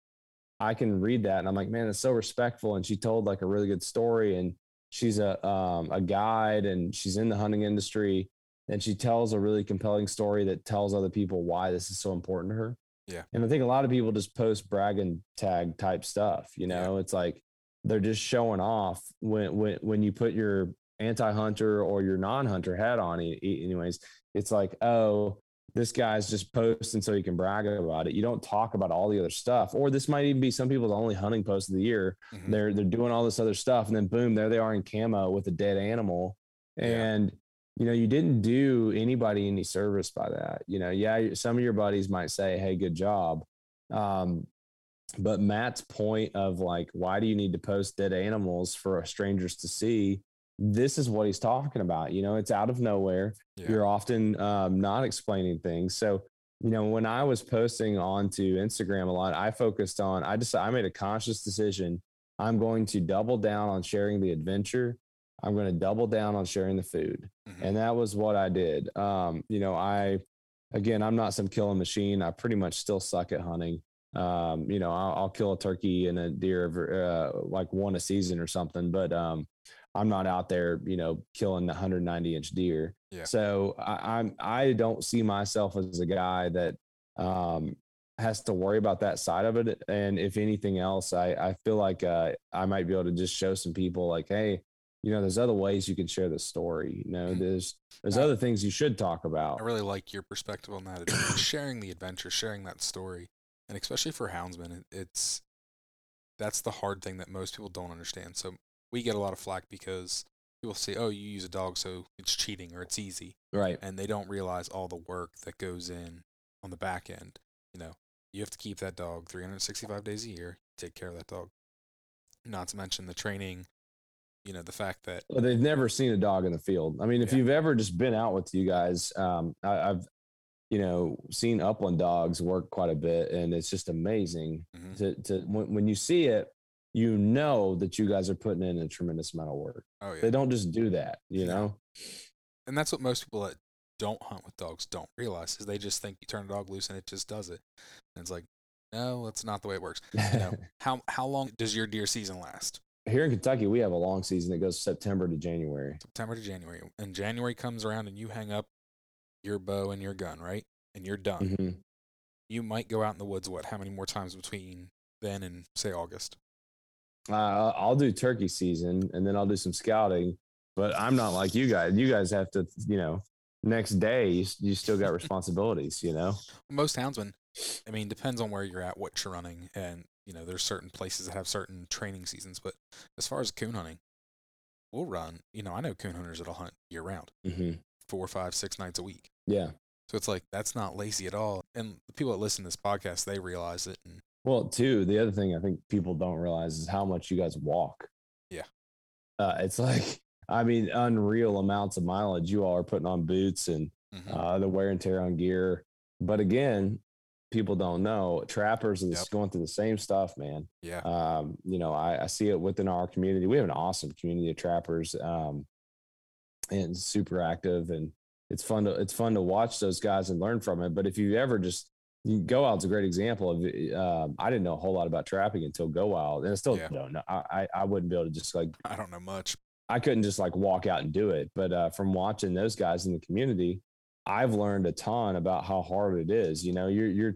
i can read that and i'm like man it's so respectful. And she told like a really good story and she's a um, a guide and she's in the hunting industry and she tells a really compelling story that tells other people why this is so important to her. Yeah. and i think a lot of people just post brag and tag type stuff you know? It's like they're just showing off when when when you put your anti-hunter or your non-hunter hat on anyways it's like oh this guy's just posting so he can brag about it. You don't talk about all the other stuff. Or this might even be some people's only hunting post of the year. Mhm. they're they're doing all this other stuff and then boom there they are in camo with a dead animal. Yeah. and you know you didn't do anybody any service by that. You know yeah some of your buddies might say hey good job. Um but matt's point of like why do you need to post dead animals for strangers to see? This is what he's talking about you know it's out of nowhere. Yeah. you're often um, not explaining things. So you know when i was posting onto instagram a lot i focused on i just i made a conscious decision. I'm going to double down on sharing the adventure. I'm going to double down on sharing the food. Mhm. and that was what i did. Um, you know i again i'm not some killing machine. I pretty much still suck at hunting um, you know I'll, I'll kill a turkey and a deer every, uh, like one a season or something but um, i'm not out there you know killing the 190 inch deer Yeah. so I, i'm i don't see myself as a guy that um, has to worry about that side of it and if anything else i i feel like uh, i might be able to just show some people like hey you know there's other ways you can share the story you know Mhm. there's there's Uh, other things you should talk about I really like your perspective on that. Sharing the adventure, sharing that story, and especially for houndsmen, it's that's the hard thing that most people don't understand. So we get a lot of flack because people say, "Oh, you use a dog, so it's cheating or it's easy," right and they don't realize all the work that goes in on the back end. You know, you have to keep that dog 365 days a year, take care of that dog. Not to mention the training. You know, the fact that Well, they've never seen a dog in the field. I mean, if Yeah. you've ever just been out with you guys, um, I, I've, you know, seen upland dogs work quite a bit, and it's just amazing Mhm. to to when, when you see it, you know that you guys are putting in a tremendous amount of work. oh yeah, They don't just do that, you No. know. and that's what most people that don't hunt with dogs don't realize is they just think you turn a dog loose and it just does it. And it's like, no, that's not the way it works. You know, *laughs* how how long does your deer season last? Here in Kentucky, we have a long season that goes September to January. September to January. And January comes around and you hang up your bow and your gun, right? And you're done. Mhm. You might go out in the woods. What? How many more times between then and say August? Uh, I'll do turkey season, and then I'll do some scouting. But I'm not like you guys. You guys have to, you know, next day you, you still got responsibilities. You know. *laughs* Most houndsmen, I mean, depends on where you're at, what you're running, and you know, there's certain places that have certain training seasons. But as far as coon hunting, we'll run. You know, I know coon hunters that'll hunt year round, hmm four, five, six nights a week. Yeah. So it's like that's not lazy at all. And the people that listen to this podcast, they realize it. And Well, too, the other thing I think people don't realize is how much you guys walk. Yeah. Uh, it's *laughs* like, I mean, unreal amounts of mileage you all are putting on boots and mhm, uh, the wear and tear on gear. But again, people don't know trappers are Yep. going through the same stuff, man. yeah, Um, you know, I, I see it within our community. We have an awesome community of trappers, um, and super active, and it's fun to it's fun to watch those guys and learn from it. But if you ever just Go Wild's a great example of. Um, I didn't know a whole lot about trapping until Go Wild, and I still Yeah. don't know. I, I wouldn't be able to just like I don't know much. I couldn't just like walk out and do it. But uh, from watching those guys in the community, I've learned a ton about how hard it is. You know, you're you're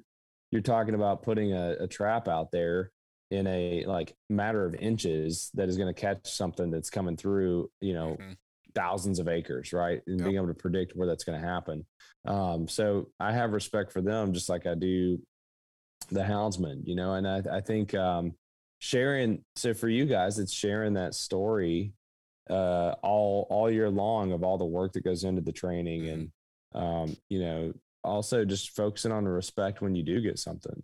you're talking about putting a, a trap out there in a like matter of inches that is going to catch something that's coming through. You know, Mhm. Thousands of acres, right? And Yep. being able to predict where that's going to happen. Um, so I have respect for them, just like I do the houndsman, you know, and I, I think um, sharing. So for you guys, it's sharing that story uh, all all year long of all the work that goes into the training, and um, you know, also just focusing on the respect when you do get something.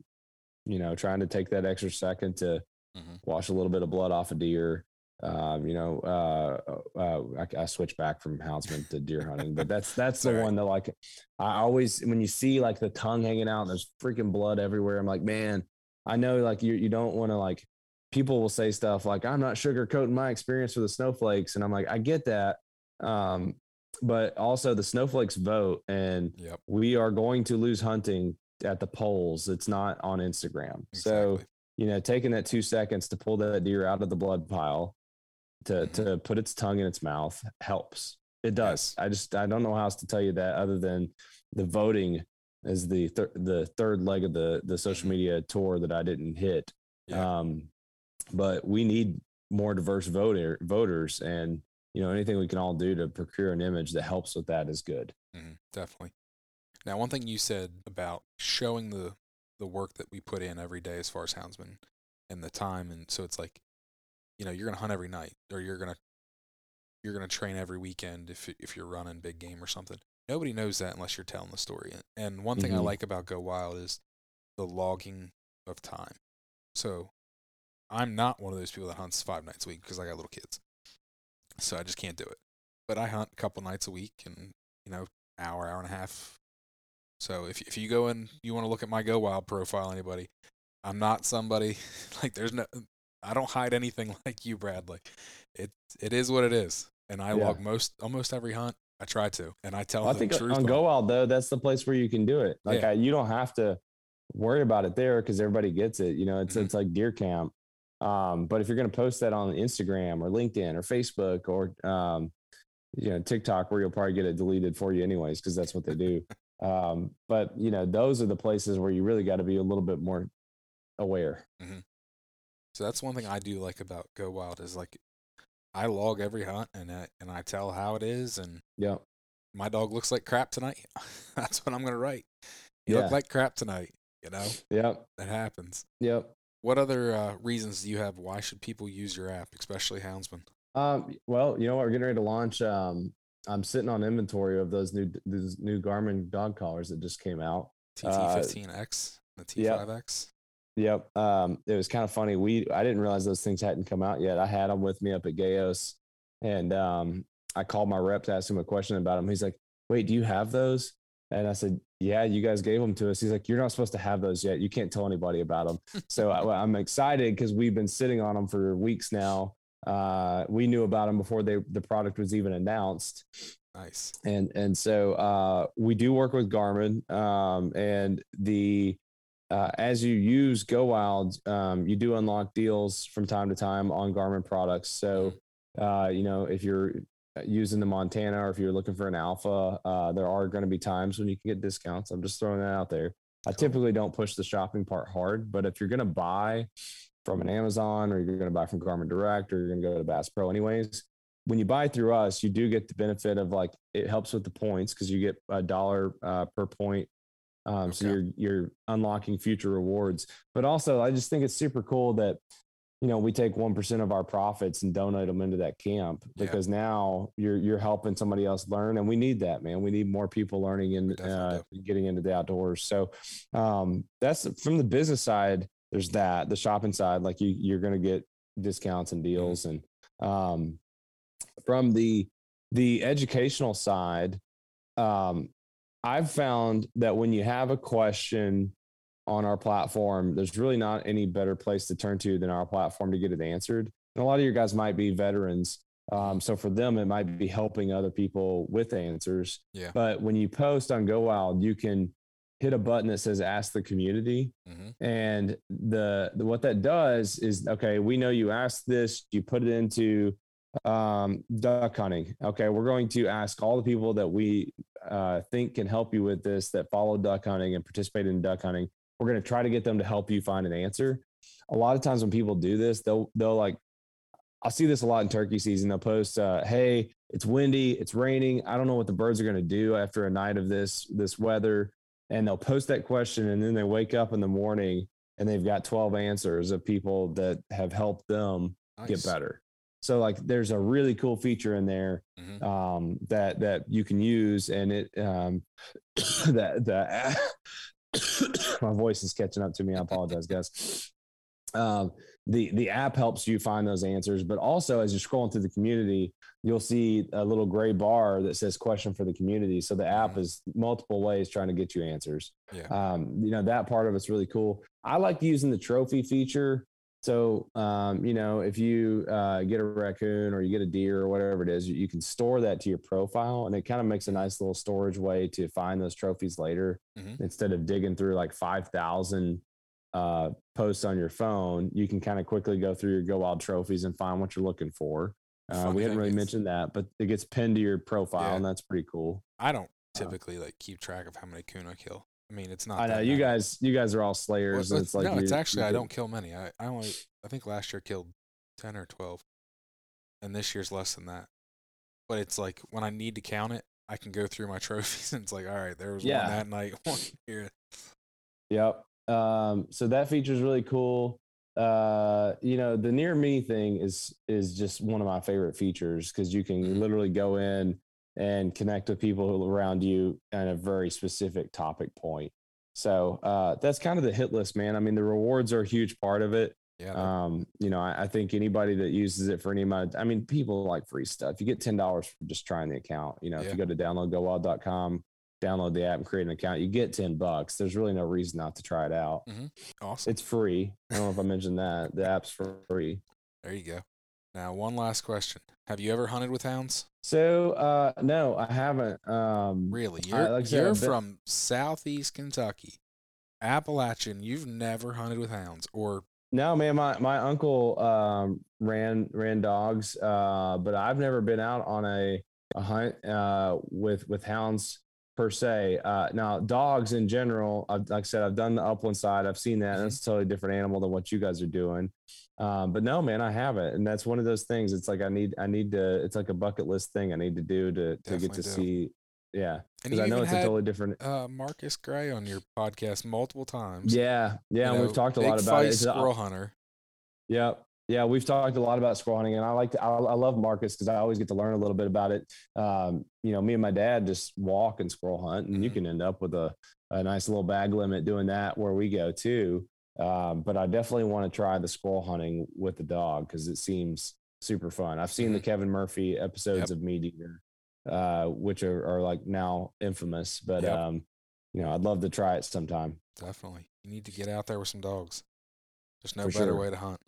You know, trying to take that extra second to Mhm. wash a little bit of blood off a deer. Um, you know, uh, uh, I, I switch back from houndsman to deer hunting, but that's that's the right. one that like I always when you see like the tongue hanging out, and there's freaking blood everywhere. I'm like, man, I know like you you don't want to like people will say stuff like I'm not sugarcoating my experience with the snowflakes, and I'm like, I get that, um, but also the snowflakes vote, and Yep. we are going to lose hunting at the polls. It's not on Instagram, so you know, taking that two seconds to pull that deer out of the blood pile to to put its tongue in its mouth helps. It does. I just I don't know how else to tell you that other than the voting is the thir- the third leg of the the social Mhm. media tour that I didn't hit. Yeah. Um, but we need more diverse voter voters, and you know anything we can all do to procure an image that helps with that is good. Mhm, definitely. Now, one thing you said about showing the the work that we put in every day as far as houndsmen and the time, and so it's like, you know, you're gonna hunt every night, or you're gonna you're gonna train every weekend if if you're running big game or something. Nobody knows that unless you're telling the story. And- And one thing I Mhm. like about Go Wild is the logging of time. So I'm not one of those people that hunts five nights a week because I got little kids, so I just can't do it. But I hunt a couple nights a week, and you know, hour, hour and a half. So if if you go in, you want to look at my Go Wild profile, anybody, I'm not somebody *laughs* like there's no, I don't hide anything *laughs* like you, Bradley. It it is what it is, and I Yeah. log most almost every hunt. I try to, and I tell Well, I the think truth. on Go Wild though, that's the place where you can do it. Like Yeah. I, you don't have to worry about it there because everybody gets it. You know, it's Mhm. it's like deer camp. Um, but if you're going to post that on Instagram or LinkedIn or Facebook or um, you know TikTok, where you'll probably get it deleted for you anyways because that's what they do. *laughs* um, but you know, those are the places where you really got to be a little bit more aware. So that's one thing I do like about Go Wild is like I log every hunt and I, and I tell how it is and Yeah. my dog looks like crap tonight. *laughs* that's what I'm gonna write. You Yeah. look like crap tonight. You know Yep. that happens. Yep. What other uh, reasons do you have? Why should people use your app, especially Houndsman? Um, well, you know what? We're getting ready to launch. Um, I'm sitting on inventory of those new those new Garmin dog collars that just came out. Uh, TT15X, the. T5X. Yep. Um, it was kind of funny. We I didn't realize those things hadn't come out yet. I had them with me up at Gayos, and um, I called my rep to ask him a question about them. He's like, "Wait, do you have those?" And I said, "Yeah, you guys gave them to us." He's like, "You're not supposed to have those yet. You can't tell anybody about them." *laughs* so I, I'm excited because we've been sitting on them for weeks now. Uh, we knew about them before they the product was even announced Nice. and and so uh, we do work with Garmin, um, and the uh, as you use Go Wild, um, you do unlock deals from time to time on Garmin products. So uh, you know if you're using the Montana or if you're looking for an Alpha, uh, there are going to be times when you can get discounts. I'm just throwing that out there. I typically don't push the shopping part hard, but if you're going to buy from an Amazon or you're going to buy from Garmin Direct or you're going to go to Bass Pro anyways, when you buy through us, you do get the benefit of like it helps with the points because you get a dollar uh, per point. Um, So you're you're unlocking future rewards. But also, I just think it's super cool that you know we take one percent of our profits and donate them into that camp Yeah. because now you're you're helping somebody else learn, and we need that, man. We need more people learning and uh, getting into the outdoors. So um, that's from the business side. There's that the shopping side, like you you're going to get discounts and deals, and um, from the the educational side, um, I've found that when you have a question on our platform, there's really not any better place to turn to than our platform to get it answered. And a lot of your guys might be veterans. Um, so for them, it might be helping other people with answers. Yeah. But when you post on Go Wild, you can hit a button that says ask the community hmm and the, the what that does is okay we know you asked this you put it into um, duck hunting. Okay we're going to ask all the people that we uh, think can help you with this that follow duck hunting and participate in duck hunting we're going to try to get them to help you find an answer. A lot of times when people do this they'll they'll like i'll see this a lot in turkey season. They'll post uh, hey it's windy it's raining i don't know what the birds are going to do after a night of this this weather. And they'll post that question and then they wake up in the morning and they've got 12 answers of people that have helped them Nice. get better so like there's a really cool feature in there Mhm. um, that that you can use and it um, *coughs* that that *coughs* my voice is catching up to me i apologize guys um, the the app helps you find those answers but also as you're scrolling through the community you'll see a little gray bar that says question for the community so the app Mhm. is multiple ways trying to get you answers Yeah. um, you know that part of it's really cool i like using the trophy feature so um, you know if you uh, get a raccoon or you get a deer or whatever it is you, can store that to your profile and it kind of makes a nice little storage way to find those trophies later Mhm. instead of digging through like 5000 uh, posts on your phone you can kind of quickly go through your go wild trophies and find what you're looking for uh, we hadn't really is- mentioned that but it gets pinned to your profile Yeah. and that's pretty cool I don't Uh, typically like keep track of how many coon I kill. I mean, it's not. i know you many. guys you guys are all Well, slayers and it's- it's like no, it's actually I don't kill many. I, I only I think last year killed ten or twelve, and this year's less than that. But it's like when I need to count it, I can go through my *laughs* trophies and it's like, all right, there was Yeah. one that night, *laughs* one here. Yep. Um, so that feature is really cool. Uh, you know, the near me thing is is just one of my favorite features because you can Mhm. literally go in and connect with people around you on a very specific topic point. So uh, that's kind of the hit list, man. I mean, the rewards are a huge part of it. Yeah, Um, you know, I, I think anybody that uses it for any amount, of, I mean, people like free stuff. You get ten dollars for just trying the account. You know, if you go to downloadgowild.com, download the app and create an account, you get ten bucks. There's really no reason not to try it out. awesome. It's free. I don't know if I mentioned that. The app's free. There you go. Now, one last question: Have you ever hunted with hounds? So uh no, I haven't. Um Really? You're I said, you're been- from southeast Kentucky, Appalachian. You've never hunted with hounds, or no man, my my uncle um ran ran dogs, uh, but I've never been out on a, a hunt uh with with hounds per se. Uh now dogs in general, I've, like I said, I've done the upland side, I've seen that. Mhm. That's a totally different animal than what you guys are doing. Um, but no, man, I haven't, and that's one of those things. It's like I need, I need to. It's like a bucket list thing I need to do to to get to do. see. Yeah, because I know it's a totally different. uh, Marcus Gray on your podcast multiple times. Yeah, yeah, You and know, we've talked a lot about it. feist It's a- squirrel hunter. Yeah, yeah, we've talked a lot about squirrel hunting, and I like to, I, I love Marcus because I always get to learn a little bit about it. Um, you know, me and my dad just walk and squirrel hunt, and you Mhm. can end up with a, a nice little bag limit doing that where we go too. Um, but I definitely want to try the squirrel hunting with the dog because it seems super fun. I've seen the Kevin Murphy episodes of Meat Eater, uh, which are, are like now infamous, but Yep. um, you know, I'd love to try it sometime. Definitely, you need to get out there with some dogs. There's no For better sure. way to hunt.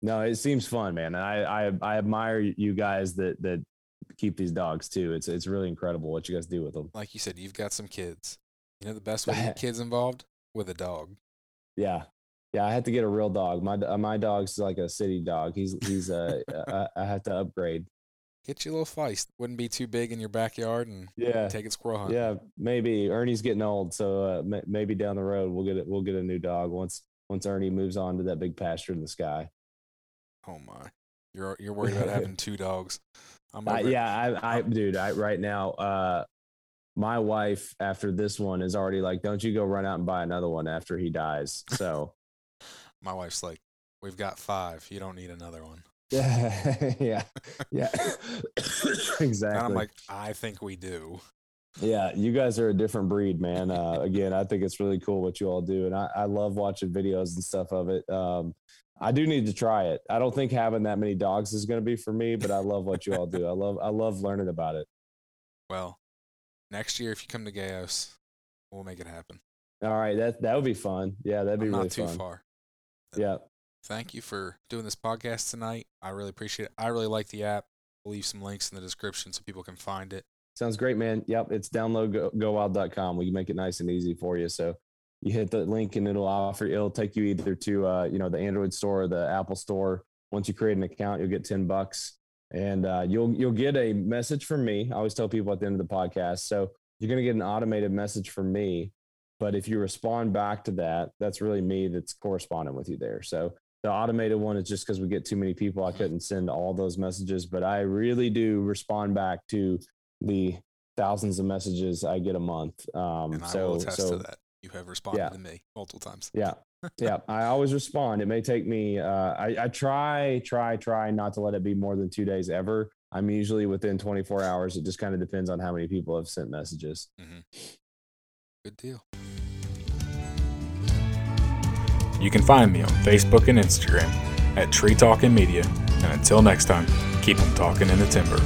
No, it seems fun, man. I, I I admire you guys that that keep these dogs too. It's it's really incredible what you guys do with them. Like you said, you've got some kids. You know the best way to get *laughs* kids involved with a dog. Yeah, yeah. I had to get a real dog. My uh, my dog's like a city dog. He's he's uh, I, I have to upgrade. Get you a little feist. Wouldn't be too big in your backyard and Yeah, take it squirrel hunting. yeah. Maybe Ernie's getting old, so uh, ma- maybe down the road we'll get it. We'll get a new dog once once Ernie moves on to that big pasture in the sky. Oh my, you're you're worried about having two dogs. I'm Uh, yeah, I, I, dude, I right now, uh, my wife after this one is already like, don't you go run out and buy another one after he dies. So, My wife's like, we've got five. You don't need another one. *laughs* yeah, yeah, yeah, *laughs* exactly. And I'm like, I think we do. yeah, you guys are a different breed, man. Uh, again, I think it's really cool what you all do, and I, I love watching videos and stuff of it. Um, I do need to try it. I don't think having that many dogs is going to be for me, but I love what you all do. I love, I love learning about it. Well, next year if you come to Gayos, we'll make it happen. All right, that that would be fun. Yeah, that'd be I'm really not too fun. far. Yeah. Thank you for doing this podcast tonight. I really appreciate it. I really like the app. We'll leave some links in the description so people can find it. Sounds great, man. Yep, it's download go, gowild.com. We can make it nice and easy for you. So you hit the link and it'll offer it'll take you either to uh, you know the Android store or the Apple store. Once you create an account, you'll get 10 bucks and uh, you'll you'll get a message from me. I always tell people at the end of the podcast. So you're gonna get an automated message from me. But if you respond back to that, that's really me that's corresponding with you there. So the automated one is just because we get too many people. I couldn't send all those messages, but I really do respond back to the thousands of messages I get a month. Um, And I so, will attest so to that. You have responded Yeah. to me multiple times. yeah, *laughs* yeah. I always respond. It may take me. Uh, I, I try, try, try not to let it be more than two days ever. I'm usually within 24 hours. It just kind of depends on how many people have sent messages. Good deal. You can find me on Facebook and Instagram at Tree Talking Media. And until next time, keep them talking in the timber.